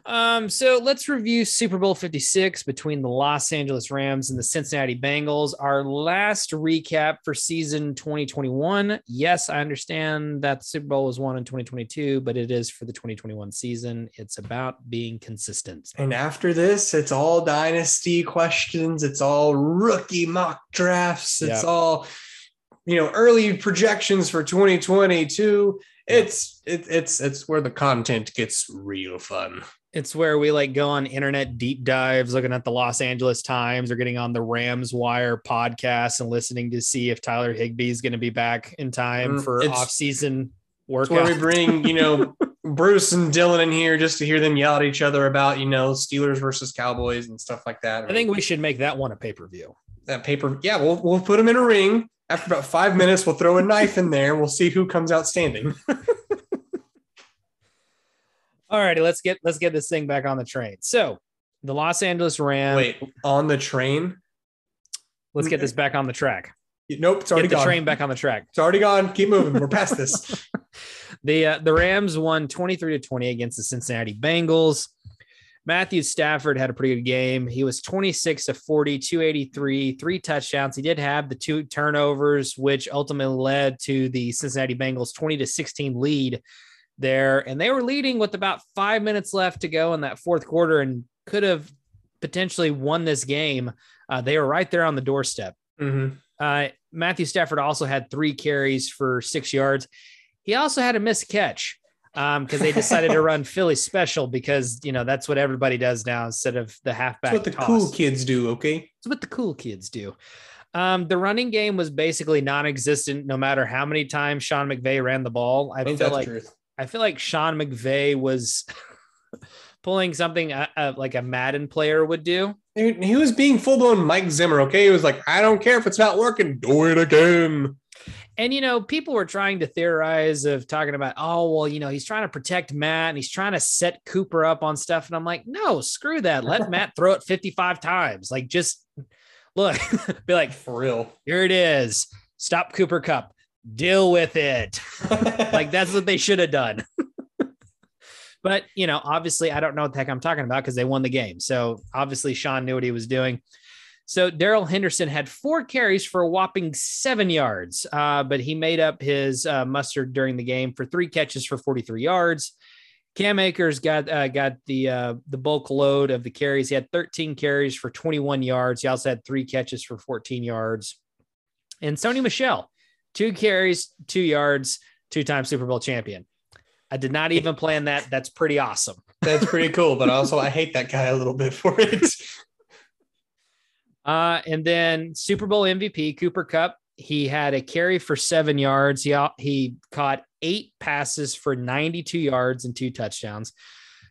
S1: Um, so let's review Super Bowl 56 between the Los Angeles Rams and the Cincinnati Bengals. Our last recap for season 2021. Yes, I understand that the Super Bowl was won in 2022, but it is for the 2021 season. It's about being consistent.
S2: And after this, it's all dynasty questions. It's all rookie mock drafts. It's
S1: Yep.
S2: all, you know, early projections for 2022. It's it, it's it's where the content gets real fun.
S1: It's where we like go on internet deep dives, looking at the Los Angeles Times or getting on the Rams Wire podcast and listening to see if Tyler Higbee is going to be back in time
S2: Mm,
S1: for
S2: it's-
S1: off-season
S2: It's where we bring, you know, Bruce and Dylan in here just to hear them yell at each other about, you know, Steelers versus Cowboys and stuff like that.
S1: I think we should make that one a pay-per-view.
S2: that paper, yeah, we'll we'll put them in a ring. After about five minutes, we'll throw a knife in there and we'll see who comes out standing.
S1: All righty, let's get let's get this thing back on the train. So the Los Angeles Rams.
S2: Wait, on the train?
S1: let's get this back on the track.
S2: Nope, it's already gone.
S1: Get the
S2: gone.
S1: train back on the track.
S2: It's already gone. Keep moving. We're past this.
S1: The uh, the Rams won 23 to 20 against the Cincinnati Bengals. Matthew Stafford had a pretty good game. He was 26 to 40, 283, three touchdowns. He did have the two turnovers, which ultimately led to the Cincinnati Bengals 20 to 16 lead there. And they were leading with about five minutes left to go in that fourth quarter and could have potentially won this game. Uh, they were right there on the doorstep.
S2: Mhm.
S1: Uh, Matthew Stafford also had three carries for six yards. He also had a missed catch because they decided to run Philly special because you know that's what everybody does now instead of the halfback.
S2: That's what the
S1: toss.
S2: cool kids do, okay?
S1: It's what the cool kids do. Um, the running game was basically non-existent, no matter how many times Sean McVay ran the ball. I,
S2: I think
S1: feel
S2: that's
S1: like
S2: truth.
S1: I feel like Sean McVay was pulling something uh, uh, like a Madden player would do.
S2: Dude, he was being full blown Mike Zimmer, okay? He was like, I don't care if it's not working, do it again.
S1: And you know, people were trying to theorize of talking about, oh, well, you know, he's trying to protect Matt and he's trying to set Cooper up on stuff. And I'm like, no, screw that. Let Matt throw it 55 times. Like, just look, be like,
S2: For real.
S1: here it is. Stop Cooper Kupp. Deal with it. like that's what they should have done. but you know, obviously, I don't know what the heck I'm talking about because they won the game. So obviously, Sean knew what he was doing. So Darrell Henderson had four carries for a whopping seven yards, uh, but he made up his uh, mustard during the game for three catches for 43 yards. Cam Akers got uh, got the uh, the bulk load of the carries. He had 13 carries for 21 yards. He also had three catches for 14 yards. And Sony Michel, two carries, two yards, two-time Super Bowl champion. I did not even plan that. That's pretty awesome.
S2: That's pretty cool, but also I hate that guy a little bit for it.
S1: Uh, and then Super Bowl MVP Cooper Kupp, he had a carry for seven yards. He he caught eight passes for 92 yards and two touchdowns.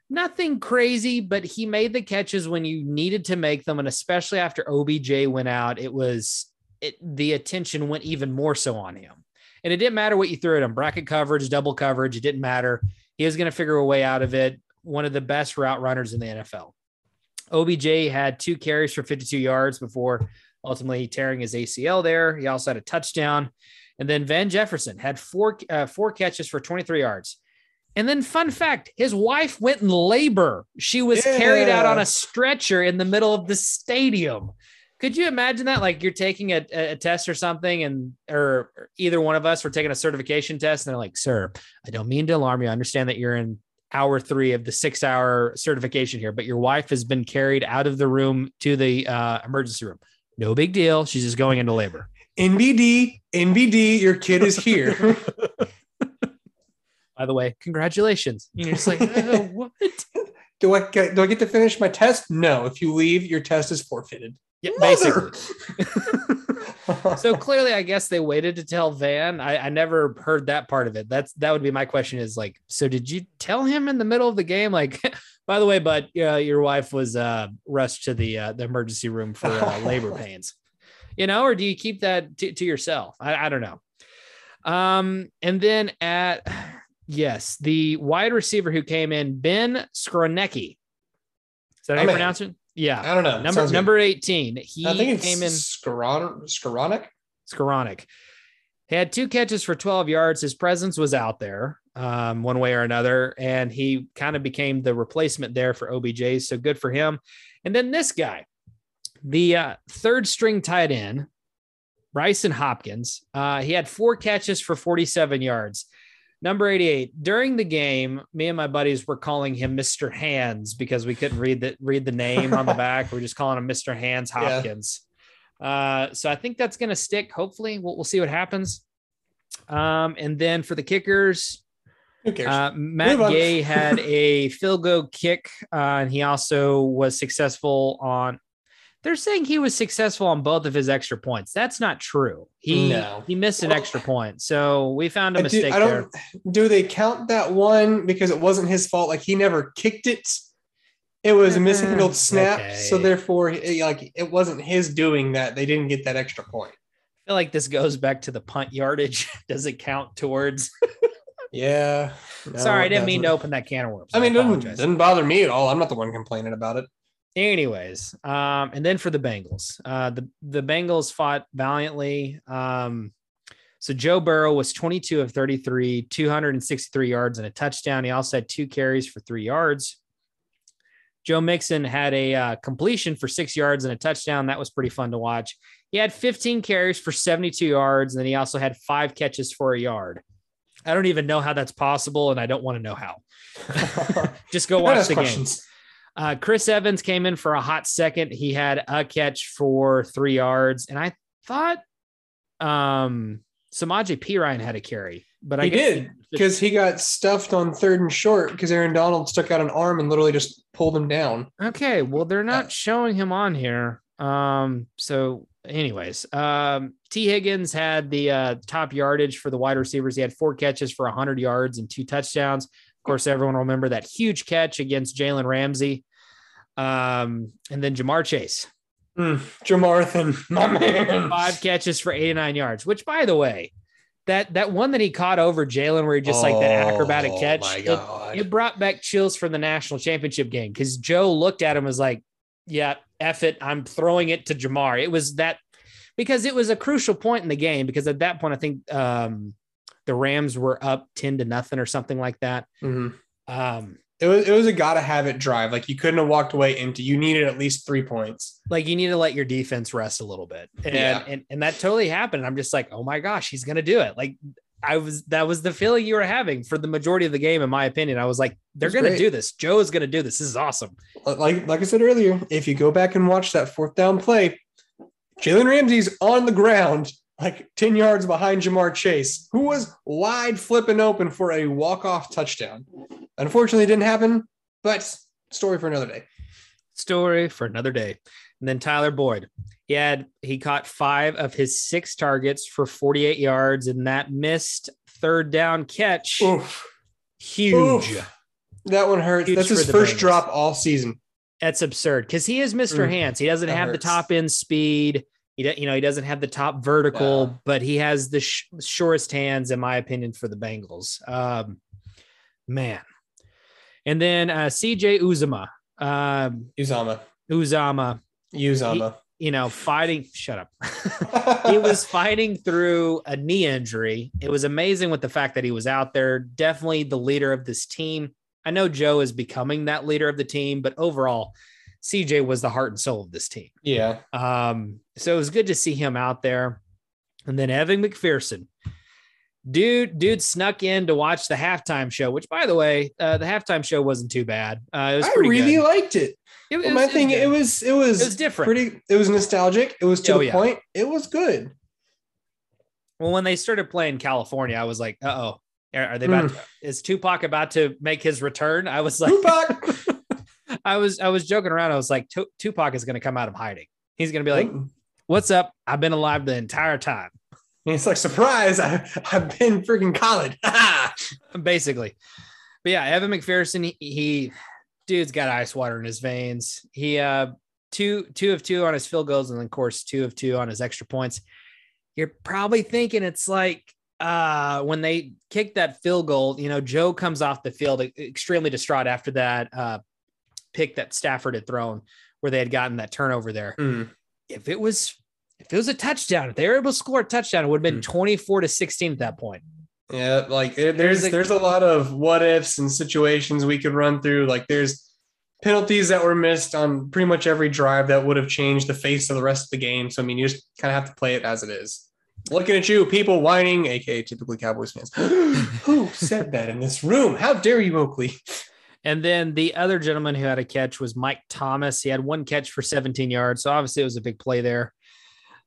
S1: Nothing crazy, but he made the catches when you needed to make them, and especially after OBJ went out, it was it, the attention went even more so on him. And it didn't matter what you threw at him bracket coverage, double coverage, it didn't matter. He was going to figure a way out of it. One of the best route runners in the NFL. OBJ had two carries for 52 yards before ultimately tearing his ACL there. He also had a touchdown. And then Van Jefferson had four, uh, four catches for 23 yards. And then, fun fact his wife went in labor. She was yeah. carried out on a stretcher in the middle of the stadium. Could you imagine that? Like you're taking a, a test or something, and or either one of us were taking a certification test, and they're like, "Sir, I don't mean to alarm you. I understand that you're in hour three of the six hour certification here, but your wife has been carried out of the room to the uh, emergency room. No big deal. She's just going into labor.
S2: NBD, NBD, your kid is here.
S1: By the way, congratulations. You're just like, oh, what?
S2: Do I get, do I get to finish my test? No. If you leave, your test is forfeited.
S1: Yeah, basically. so clearly, I guess they waited to tell Van. I, I never heard that part of it. That's that would be my question. Is like, so did you tell him in the middle of the game? Like, by the way, but uh, your wife was uh, rushed to the uh, the emergency room for uh, labor pains. You know, or do you keep that to, to yourself? I, I don't know. Um, and then at yes, the wide receiver who came in, Ben Skowronek. Is that how you pronounce it? Yeah.
S2: I don't know.
S1: Number number 18. He
S2: I think it's came in Skowronek.
S1: Skowronek. He had two catches for 12 yards. His presence was out there um, one way or another, and he kind of became the replacement there for OBJ. So good for him. And then this guy, the uh, third string tight end, Brycen Hopkins. Uh, he had four catches for 47 yards. Number 88. During the game, me and my buddies were calling him Mr. Hands because we couldn't read the read the name on the back. We're just calling him Mr. Hands Hopkins. Yeah. Uh, so I think that's gonna stick. Hopefully, we'll, we'll see what happens. Um, and then for the kickers? Uh, Matt Gay had a field goal kick, uh, and he also was successful on they're saying he was successful on both of his extra points. That's not true. He no. he missed an well, extra point. So we found a mistake do, I don't, there.
S2: Do they count that one because it wasn't his fault? Like he never kicked it. It was a mishandled mm, snap, okay. so therefore, like it wasn't his doing that. They didn't get that extra point.
S1: I feel like this goes back to the punt yardage. Does it count towards?
S2: yeah.
S1: No, Sorry, I didn't mean to open that can of worms.
S2: I mean, it didn't, didn't bother me at all. I'm not the one complaining about it.
S1: Anyways, um, and then for the Bengals, uh, the the Bengals fought valiantly. Um, so Joe Burrow was 22 of 33, 263 yards and a touchdown. He also had two carries for three yards. Joe Mixon had a uh, completion for six yards and a touchdown. That was pretty fun to watch. He had 15 carries for 72 yards, and then he also had five catches for a yard. I don't even know how that's possible, and I don't want to know how. Just go watch the questions. Uh, Chris Evans came in for a hot second. He had a catch for three yards, and I thought um, Samaje Perine had a carry, but I
S2: he did because he got stuffed on third and short because Aaron Donald stuck out an arm and literally just pulled him down.
S1: Okay, well they're not showing him on here. Um, so anyways, um, Tee Higgins had the uh, top yardage for the wide receivers. He had four catches for 100 yards and two touchdowns. Of course, everyone will remember that huge catch against Jalen Ramsey. Um, and then Ja'Marr Chase.
S2: Mm, Jamarthan, my man.
S1: Five catches for 89 yards, which by the way, that that one that he caught over Jalen, where he just oh, like that acrobatic oh catch, it, it, brought back chills from the national championship game because Joe looked at him was like, "Yeah, F it, I'm throwing it to Ja'Marr." It was that because it was a crucial point in the game because at that point I think um, the Rams were up 10 to nothing or something like that.
S2: Mm-hmm. Um, it was, it was a gotta have it drive. Like you couldn't have walked away empty. You needed at least three points.
S1: Like you need to let your defense rest a little bit. And, yeah. and, and that totally happened. I'm just like, oh my gosh, he's going to do it. Like I was, that was the feeling you were having for the majority of the game, in my opinion. I was like, they're going to do this. Joe is going to do this. This is awesome.
S2: Like, like I said earlier, if you go back and watch that fourth down play, Jalen Ramsey's on the ground like 10 yards behind Ja'Marr Chase, who was wide flipping open for a walk-off touchdown. Unfortunately, it didn't happen, but story for another day.
S1: Story for another day. And then Tyler Boyd. He had he caught five of his six targets for 48 yards, and that missed third down catch.
S2: Oof.
S1: Huge.
S2: Oof. That one hurts.
S1: Huge
S2: That's his first
S1: Bengals.
S2: drop all season.
S1: That's absurd because he is Mr.
S2: Mm,
S1: Hands. He doesn't
S2: that
S1: have
S2: hurts.
S1: the top end speed. He, you know, he doesn't have the top vertical, but he has the sh- shortest hands, in my opinion, for the Bengals. Um, man, and then uh, CJ Uzomah, um,
S2: Uzomah.
S1: Uzomah,
S2: Uzomah.
S1: you know, fighting. Shut up. he was fighting through a knee injury. It was amazing with the fact that he was out there, definitely the leader of this team. I know Joe is becoming that leader of the team, but overall, CJ was the heart and soul of this team.
S2: yeah.
S1: Um, so it was good to see him out there. And then Evan McPherson, dude, dude snuck in to watch the halftime show, which by the way, uh, the halftime show wasn't too bad. Uh, it was
S2: I really
S1: good.
S2: liked it.
S1: It,
S2: Well, my thing, it was it was
S1: It was different.
S2: pretty it was nostalgic. It was to
S1: Oh,
S2: the
S1: yeah.
S2: point. It was good.
S1: Well, when they started playing California, I was like, "Uh oh, are, they about?
S2: Hmm.
S1: To, is Tupac about to make his return?" I was like,
S2: Tupac.
S1: I was, I was joking around. I was like, Tupac is going to come out of hiding. He's going to be like, "What's up? I've been alive the entire time."
S2: it's like surprise. I, I've been freaking college.
S1: Basically, but yeah, Evan McPherson, he, he, dude's got ice water in his veins. He, uh, two, two of two on his field goals, and then of course two of two on his extra points. You're probably thinking it's like uh when they kicked that field goal, you know, Joe comes off the field extremely distraught after that uh pick that Stafford had thrown where they had gotten that turnover there.
S2: Mm.
S1: If it was if it was a touchdown, if they were able to score a touchdown, it would have been 24 to 16 at that point.
S2: Yeah, like it, there's
S1: There's a-
S2: there's a lot of what ifs and situations we could run through. Like there's penalties that were missed on pretty much every drive that would have changed the face of the rest of the game. So I mean, you just kind of have to play it as it is. Looking at you, people whining, aka typically Cowboys fans. Who said that in this room? How dare you, Oakley?
S1: And then the other gentleman who had a catch was Mike Thomas. He had one catch for 17 yards. So obviously it was a big play there.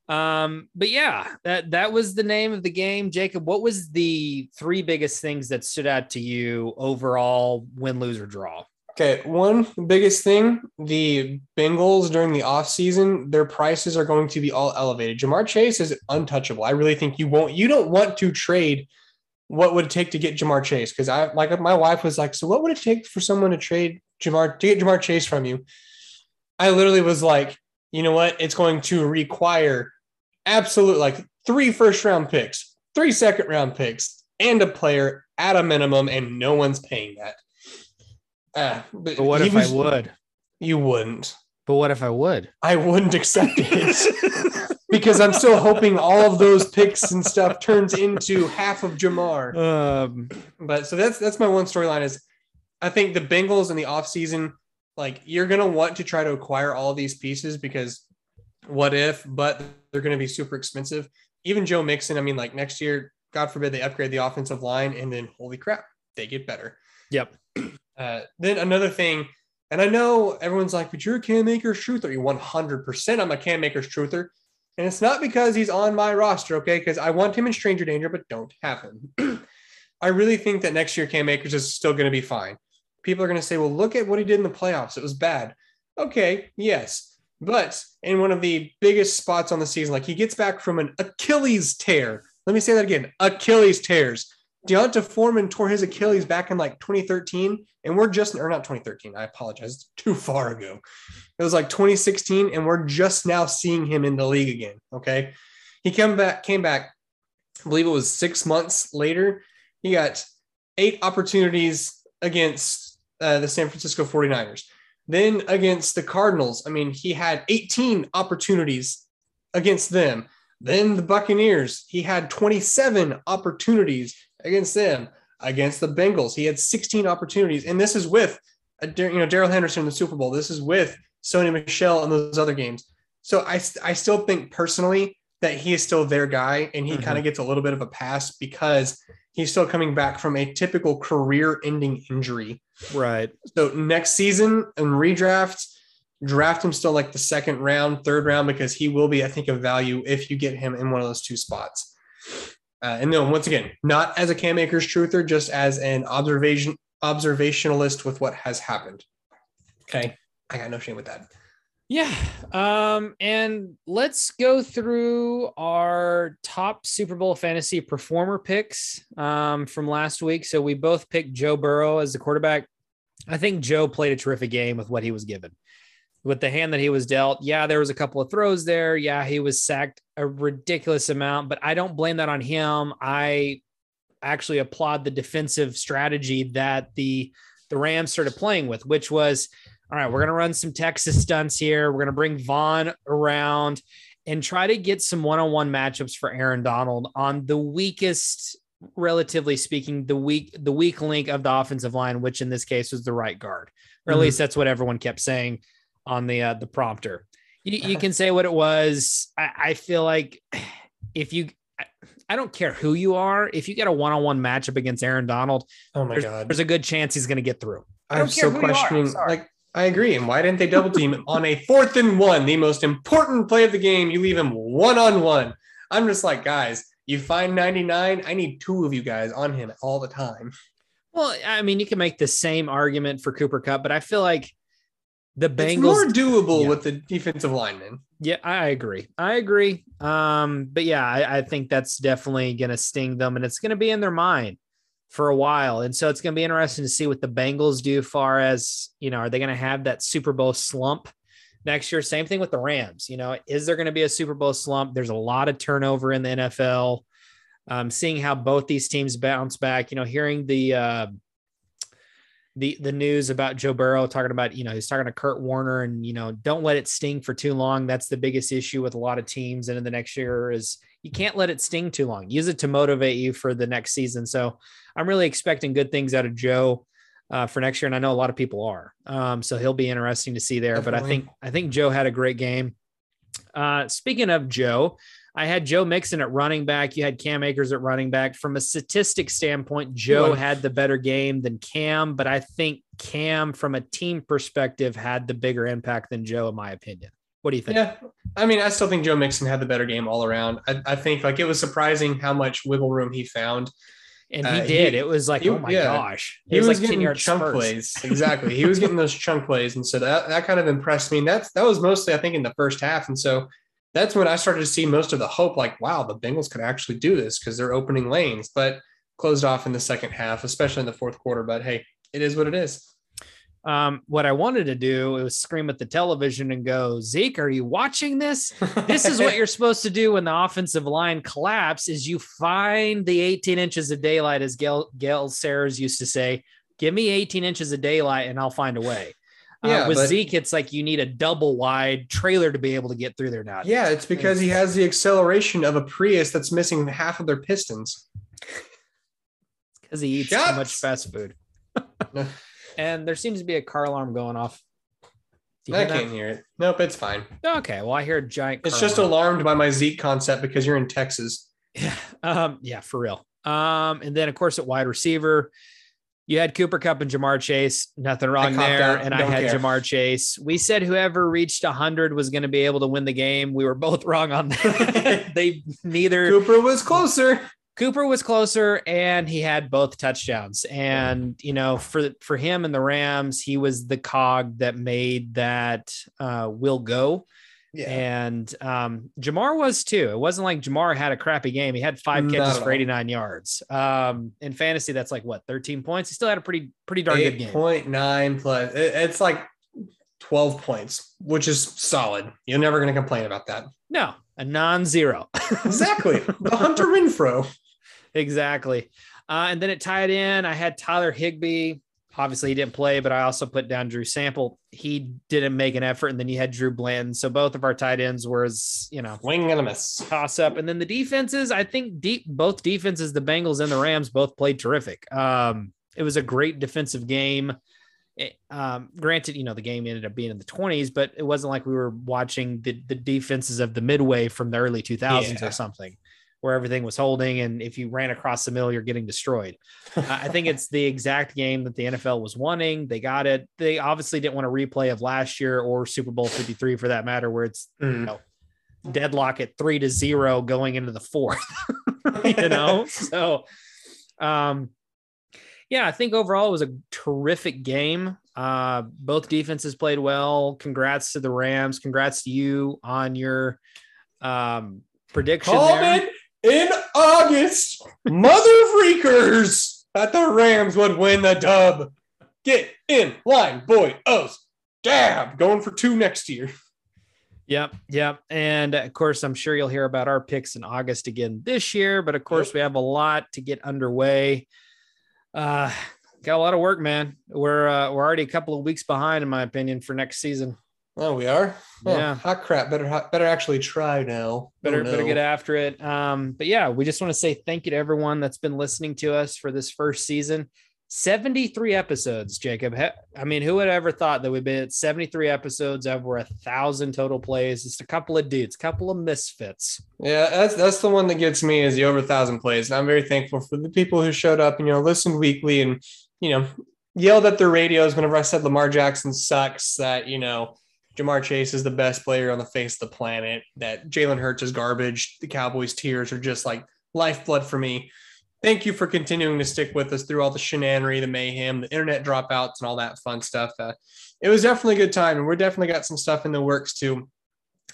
S1: Um, but yeah, that that was the name of the game. Jacob, what was the three biggest things that stood out to you overall, win, lose, or draw?
S2: Okay, one biggest thing the Bengals during the offseason, their prices are going to be all elevated. Ja'Marr Chase is untouchable. I really think you won't, you don't want to trade what would it take to get Ja'Marr Chase? Because I like my wife was like, So what would it take for someone to trade Ja'Marr to get Jamar Chase from you? I literally was like, you know what? It's going to require absolute like three first round picks, three second round picks, and a player at a minimum, and no one's paying that. Uh, but
S1: But what if
S2: was-
S1: I would?
S2: You wouldn't.
S1: But what if I would?
S2: I wouldn't accept it because I'm still hoping all of those picks and stuff turns into half of Ja'Marr.
S1: Um,
S2: But so that's that's my one storyline is I think the Bengals in the offseason, like you're gonna want to try to acquire all these pieces because what if, but they're gonna be super expensive. Even Joe Mixon, I mean, like next year, God forbid they upgrade the offensive line, and then holy crap, they get better.
S1: yep.
S2: Uh, then another thing, and I know everyone's like, but you're a Cam Akers truther. You 100% I'm a Cam Akers truther. And it's not because he's on my roster, okay? Because I want him in stranger danger, but don't have him. I really think that next year Cam Akers is still going to be fine. People are going to say, well, look at what he did in the playoffs. It was bad. Okay, yes. But in one of the biggest spots on the season, like he gets back from an Achilles tear. Let me say that again Achilles tears. D'Onta Foreman tore his Achilles back in like 2013, and we're just, or not 2013, I apologize, it's too far ago. It was like 2016, and we're just now seeing him in the league again. Okay. He came back, came back, I believe it was six months later. He got eight opportunities against uh, the San Francisco 49ers. Then against the Cardinals, I mean, he had 18 opportunities against them. Then the Buccaneers, he had 27 opportunities against them. Against the Bengals, he had 16 opportunities, and this is with, uh, you know, Darrell Henderson in the Super Bowl. This is with Sony Michel and those other games. So I, I still think personally that he is still their guy, and he
S1: Mhm.
S2: kind of gets a little bit of a pass because he's still coming back from a typical career-ending injury.
S1: Right.
S2: So next season and redraft, draft him still like the second round, third round, because he will be, I think, of value if you get him in one of those two spots. Uh, and then once again, not as a Cam Akers truther, just as an observation observationalist with what has happened. Okay, I got no shame with that.
S1: Yeah. Um, and let's go through our top Super Bowl fantasy performer picks um, from last week. So we both picked Joe Burrow as the quarterback. I think Joe played a terrific game with what he was given. With the hand that he was dealt, yeah, there was a couple of throws there. Yeah, he was sacked a ridiculous amount, but I don't blame that on him. I actually applaud the defensive strategy that the the Rams started playing with, which was all right, we're going to run some Texas stunts here. We're going to bring Von around and try to get some one on one matchups for Aaron Donald on the weakest, relatively speaking, the weak, the weak link of the offensive line, which in this case was the right guard, or at mm-hmm. least that's what everyone kept saying on the, uh, the prompter. You, you can say what it was. I, I feel like if you, I don't care who you are. If you get a one-on-one matchup against Aaron Donald,
S2: oh my
S1: there's,
S2: god,
S1: there's a good chance he's going to get through.
S2: I'm so questioning. Like I agree. And why didn't they double team on a fourth and one, the most important play of the game? You leave him one on one. I'm just like, guys, you find 99. I need two of you guys on him all the time.
S1: Well, I mean, you can make the same argument for Cooper Kupp, but I feel like the Bengals it's
S2: more doable yeah. with the defensive lineman.
S1: Yeah, I agree. I agree. Um, but yeah, I, I think that's definitely gonna sting them and it's gonna be in their mind for a while. And so it's going to be interesting to see what the Bengals do far as, you know, are they going to have that Super Bowl slump next year? Same thing with the Rams. You know, is there going to be a Super Bowl slump? There's a lot of turnover in the NFL. Um, seeing how both these teams bounce back, you know, hearing the, uh, the the news about Joe Burrow talking about, you know, he's talking to Kurt Warner and, you know, don't let it sting for too long. That's the biggest issue with a lot of teams. And in the next year is you can't let it sting too long. Use it to motivate you for the next season. So I'm really expecting good things out of Joe uh, for next year. And I know a lot of people are. Um, so he'll be interesting to see there. Definitely. But I think I think Joe had a great game. Uh, speaking of Joe, I had Joe Mixon at running back. You had Cam Akers at running back. From a statistic standpoint, Joe had the better game than Cam, but I think Cam, from a team perspective, had the bigger impact than Joe, in my opinion. What do you think?
S2: Yeah, I mean, I still think Joe Mixon had the better game all around. I, I think like it was surprising how much wiggle room he found.
S1: And he uh, did. He, it was like, he, oh my yeah. gosh.
S2: It he was, was like getting chunk spurs. plays. Exactly. he was getting those chunk plays. And so that, that kind of impressed me. And that's that was mostly, I think, in the first half. And so that's when I started to see most of the hope like, wow, the Bengals could actually do this because they're opening lanes, but closed off in the second half, especially in the fourth quarter. But hey, it is what it is.
S1: Um, what I wanted to do was scream at the television and go, Zeke, are you watching this? this is what you're supposed to do when the offensive line collapse is you find the 18 inches of daylight, as Gail, Gale Sayers used to say, give me 18 inches of daylight and I'll find a way. Uh, yeah, uh, with but, Zeke, it's like you need a double wide trailer to be able to get through there now.
S2: Yeah, it's because he has the acceleration of a Prius that's missing half of their pistons.
S1: Because he eats Shots. too much fast food. and there seems to be a car alarm going off.
S2: I can't that? hear it. Nope, it's fine.
S1: Okay, well, I hear a giant.
S2: It's just alarm. alarmed by my Zeke concept because you're in Texas.
S1: Yeah, um, yeah, for real. Um, and then of course at wide receiver, you had Cooper Kupp and Ja'Marr Chase. Nothing wrong there. And Don't I had care. Ja'Marr Chase. We said whoever reached 100 was going to be able to win the game. We were both wrong on that. they neither.
S2: Cooper was closer.
S1: Cooper was closer and he had both touchdowns. And, you know, for for him and the Rams, he was the cog that made that uh, will go. Yeah. And um, Ja'Marr was too. It wasn't like Ja'Marr had a crappy game. He had five catches for 89 yards. Um, in fantasy, that's like what 13 points. He still had a pretty pretty darn good game.
S2: Point nine plus. It's like 12 points, which is solid. You're never going to complain about that.
S1: No, a non-zero.
S2: exactly. The Hunter Renfrow.
S1: exactly. Uh, and then it tied in. I had Tyler Higbee obviously he didn't play, but I also put down Drew Sample. He didn't make an effort, and then you had Drew Blanton. So both of our tight ends was, you know,
S2: wing and a miss
S1: toss up. And then the defenses, I think deep both defenses, the Bengals and the Rams, both played terrific. Um, it was a great defensive game. It, um, granted, you know, the game ended up being in the 20s, but it wasn't like we were watching the, the defenses of the midway from the early 2000s yeah. or something where everything was holding. And if you ran across the middle, you're getting destroyed. I think it's the exact game that the NFL was wanting. They got it. They obviously didn't want a replay of last year or Super Bowl 53 for that matter, where it's, mm. you know, deadlock at three to zero going into the fourth, you know? so, um, yeah, I think overall it was a terrific game. Uh, both defenses played well. Congrats to the Rams. Congrats to you on your um, prediction.
S2: Called
S1: there.
S2: In August. Mother freakers that the Rams would win the dub. Get in line, boy. Oh, dab. Going for two next year.
S1: Yep, yep. And of course, I'm sure you'll hear about our picks in August again this year. But of course,
S2: Yep.
S1: we have a lot to get underway. Uh, got a lot of work, man. We're uh, we're already a couple of weeks behind, in my opinion, for next season.
S2: Oh, we are. Oh,
S1: Yeah.
S2: Hot crap. Better better actually try now.
S1: Better
S2: Oh, no.
S1: better get after it. Um, but yeah, we just want to say thank you to everyone that's been listening to us for this first season. 73 episodes, Jacob. I mean, who would ever thought that we'd be at 73 episodes, over a thousand total plays? Just a couple of dudes, couple of misfits.
S2: Yeah, that's that's the one that gets me is the over a thousand plays. And I'm very thankful for the people who showed up and you know listened weekly and you know yelled at their radios whenever I said Lamar Jackson sucks. That you know Ja'Marr Chase is the best player on the face of the planet. That Jalen Hurts is garbage. The Cowboys' tears are just like lifeblood for me. Thank you for continuing to stick with us through all the shenanery, the mayhem, the internet dropouts, and all that fun stuff. Uh, it was definitely a good time, and we're definitely got some stuff in the works to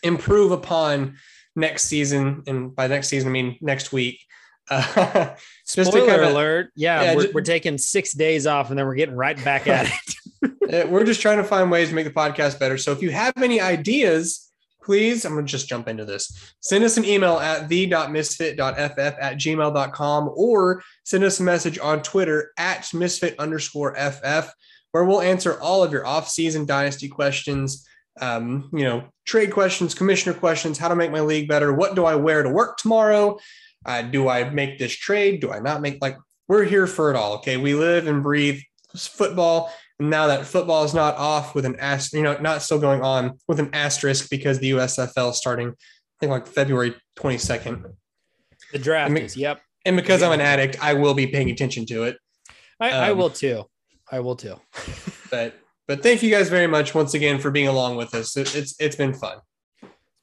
S2: improve upon next season. And by next season, I mean next week. Uh, Just
S1: Spoiler
S2: kinda-
S1: alert. Yeah,
S2: Yeah,
S1: we're,
S2: ju-
S1: we're taking six days off and then we're getting right back at it.
S2: Uh, we're just trying to find ways to make the podcast better. So if you have any ideas, please, I'm going to just jump into this. Send us an email at the.misfit.ff at gmail.com or send us a message on Twitter at misfit underscore ff, where we'll answer all of your off-season dynasty questions, um, you know, trade questions, commissioner questions, how to make my league better, what do I wear to work tomorrow? Uh, do I make this trade? Do I not make like we're here for it all? Okay, we live and breathe football. And now that football is not off with an ast, you know, not still going on with an asterisk because the USFL is starting, I think like February 22nd.
S1: The draft
S2: I mean-
S1: is, yep.
S2: And because I'm an addict, I will be paying attention to it.
S1: I, I
S2: Um,
S1: will too. I will too.
S2: But but thank you guys very much once again for being along with us. It, it's it's been fun.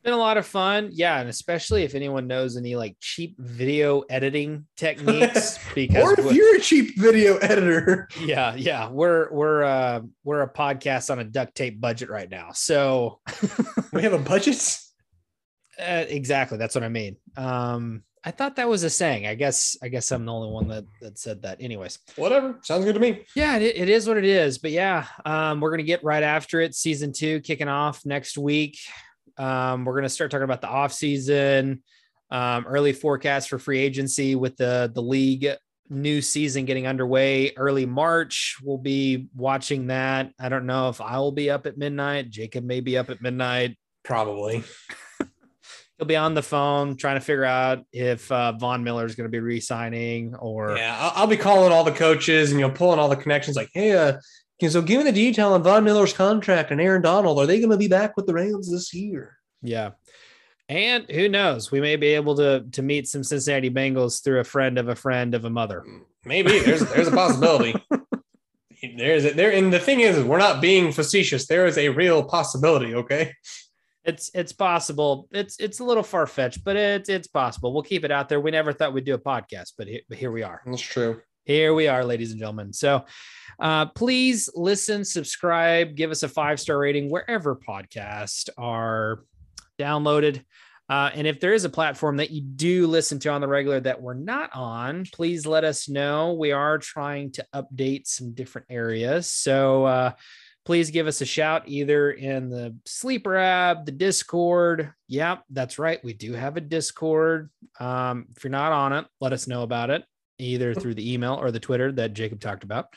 S1: Been a lot of fun. Yeah. And especially if anyone knows any like cheap video editing techniques, because
S2: Or if you're a cheap video editor,
S1: yeah, yeah, we're we're uh we're a podcast on a duct tape budget right now. So
S2: we have a budget.
S1: Uh, exactly. That's what I mean. Um, I thought that was a saying. I guess. I guess I'm the only one that that said that. Anyways,
S2: Whatever. Sounds good to me.
S1: yeah, it, it is what it is. But yeah, um, we're gonna get right after it. Season two kicking off next week. Um, we're gonna start talking about the off season, um, early forecast for free agency with the the league new season getting underway early March. We'll be watching that. I don't know if I will be up at midnight. Jacob may be up at midnight.
S2: Probably.
S1: he'll be on the phone trying to figure out if uh, Von Miller is going to be re-signing or
S2: Yeah, I'll, I'll be calling all the coaches and you know pulling all the connections. Like, hey, uh, so give me the detail on Von Miller's contract and Aaron Donald. Are they going to be back with the Rams this year?
S1: yeah. And who knows? We may be able to to meet some Cincinnati Bengals through a friend of a friend of a mother.
S2: Maybe there's there's a possibility. there's a, there, and the thing is, is, we're not being facetious. There is a real possibility. Okay.
S1: It's it's possible. It's it's a little far fetched, but it's it's possible. We'll keep it out there. We never thought we'd do a podcast, but here, but here we are.
S2: That's true.
S1: Here we are, ladies and gentlemen. So uh, please listen, subscribe, give us a five star rating wherever podcasts are downloaded. Uh, and if there is a platform that you do listen to on the regular that we're not on, please let us know. We are trying to update some different areas. So uh, please give us a shout either in the Sleeper app, the Discord. Yep, that's right. We do have a Discord. Um, if you're not on it, let us know about it either through the email or the Twitter that Jacob talked about.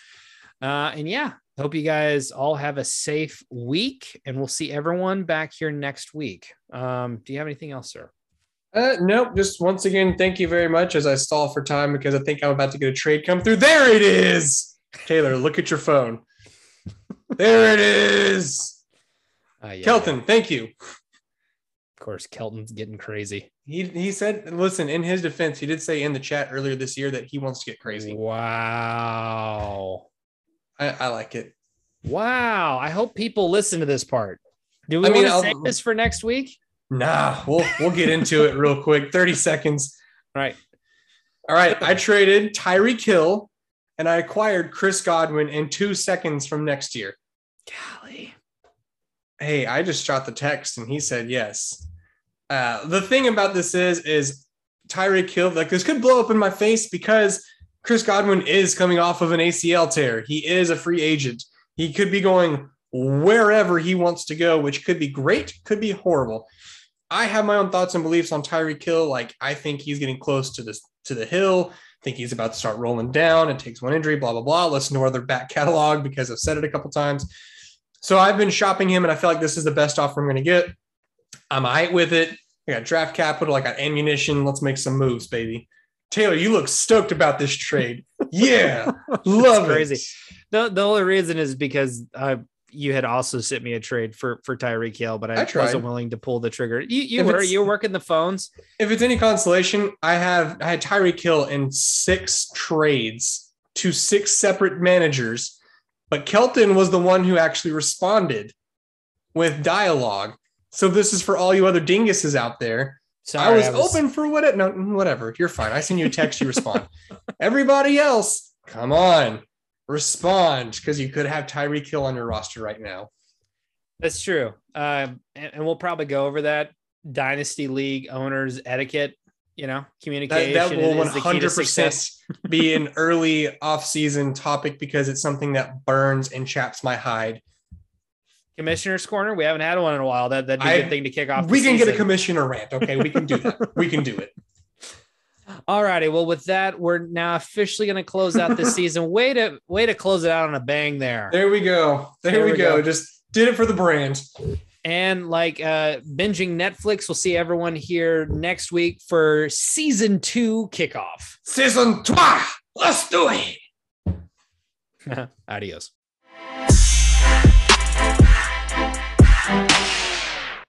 S1: Uh, and yeah, hope you guys all have a safe week and we'll see everyone back here next week. Um, do you have anything else, sir?
S2: Uh, nope. Just once again, thank you very much as I stall for time because I think I'm about to get a trade come through. There it is. Taylor, look at your phone. There it is.
S1: Uh, yeah,
S2: Kelton, thank you.
S1: Of course, Kelton's getting crazy.
S2: He he said, listen, in his defense, he did say in the chat earlier this year that he wants to get crazy.
S1: Wow.
S2: I, I like it.
S1: Wow. I hope people listen to this part. Do we
S2: I mean,
S1: want to
S2: I'll-
S1: save this for next week?
S2: Nah, we'll we'll get into it real quick. 30 seconds.
S1: Right.
S2: All right. I traded Tyreek Hill and I acquired Chris Godwin in two seconds from next year. Golly. Hey, I just shot the text and he said yes. Uh, the thing about this is, is Tyreek Hill, like this could blow up in my face because Chris Godwin is coming off of an ACL tear. He is a free agent. He could be going wherever he wants to go, which could be great, could be horrible. I have my own thoughts and beliefs on Tyreek Hill. Like I think he's getting close to this to the hill. I think he's about to start rolling down. It takes one injury, blah blah blah. Listen to other back catalog because I've said it a couple times. So I've been shopping him, and I feel like this is the best offer I'm going to get. I'm alright with it. I got draft capital. I got ammunition. Let's make some moves, baby. Taylor, you look stoked about this trade. Yeah, love
S1: crazy.
S2: it.
S1: The, the only reason is because uh, you had also sent me a trade for for Tyreek Hill, but I,
S2: I
S1: wasn't willing to pull the trigger. You, you were you were working the phones.
S2: If it's any consolation, I have I had Tyreek Hill in six trades to six separate managers, but Kelton was the one who actually responded with dialogue. So this is for all you other dinguses out there.
S1: Sorry,
S2: I was, open for what no whatever. You're fine. I send you a text, you respond. Everybody else, come on, respond because you could have Tyreek Hill on your roster right now.
S1: That's true. Um, and, and we'll probably go over that dynasty league owners etiquette. You know, communication
S2: that will
S1: is the key to
S2: 100% be an early off-season topic because it's something that burns and chaps my hide.
S1: Commissioner's corner. We haven't had one in a while. That that'd be a
S2: I-
S1: good thing to kick off.
S2: we
S1: the
S2: can get a commissioner rant. Okay, we can do that. we can do it.
S1: All righty. Well, with that, we're now officially going to close out this season. Way to way to close it out on a bang there.
S2: There we go. There,
S1: There
S2: we,
S1: we
S2: go.
S1: go.
S2: Just did it for the brand.
S1: And like uh binging Netflix, we'll see everyone here next week for season two kickoff.
S2: Season two. Let's do it.
S1: Adios.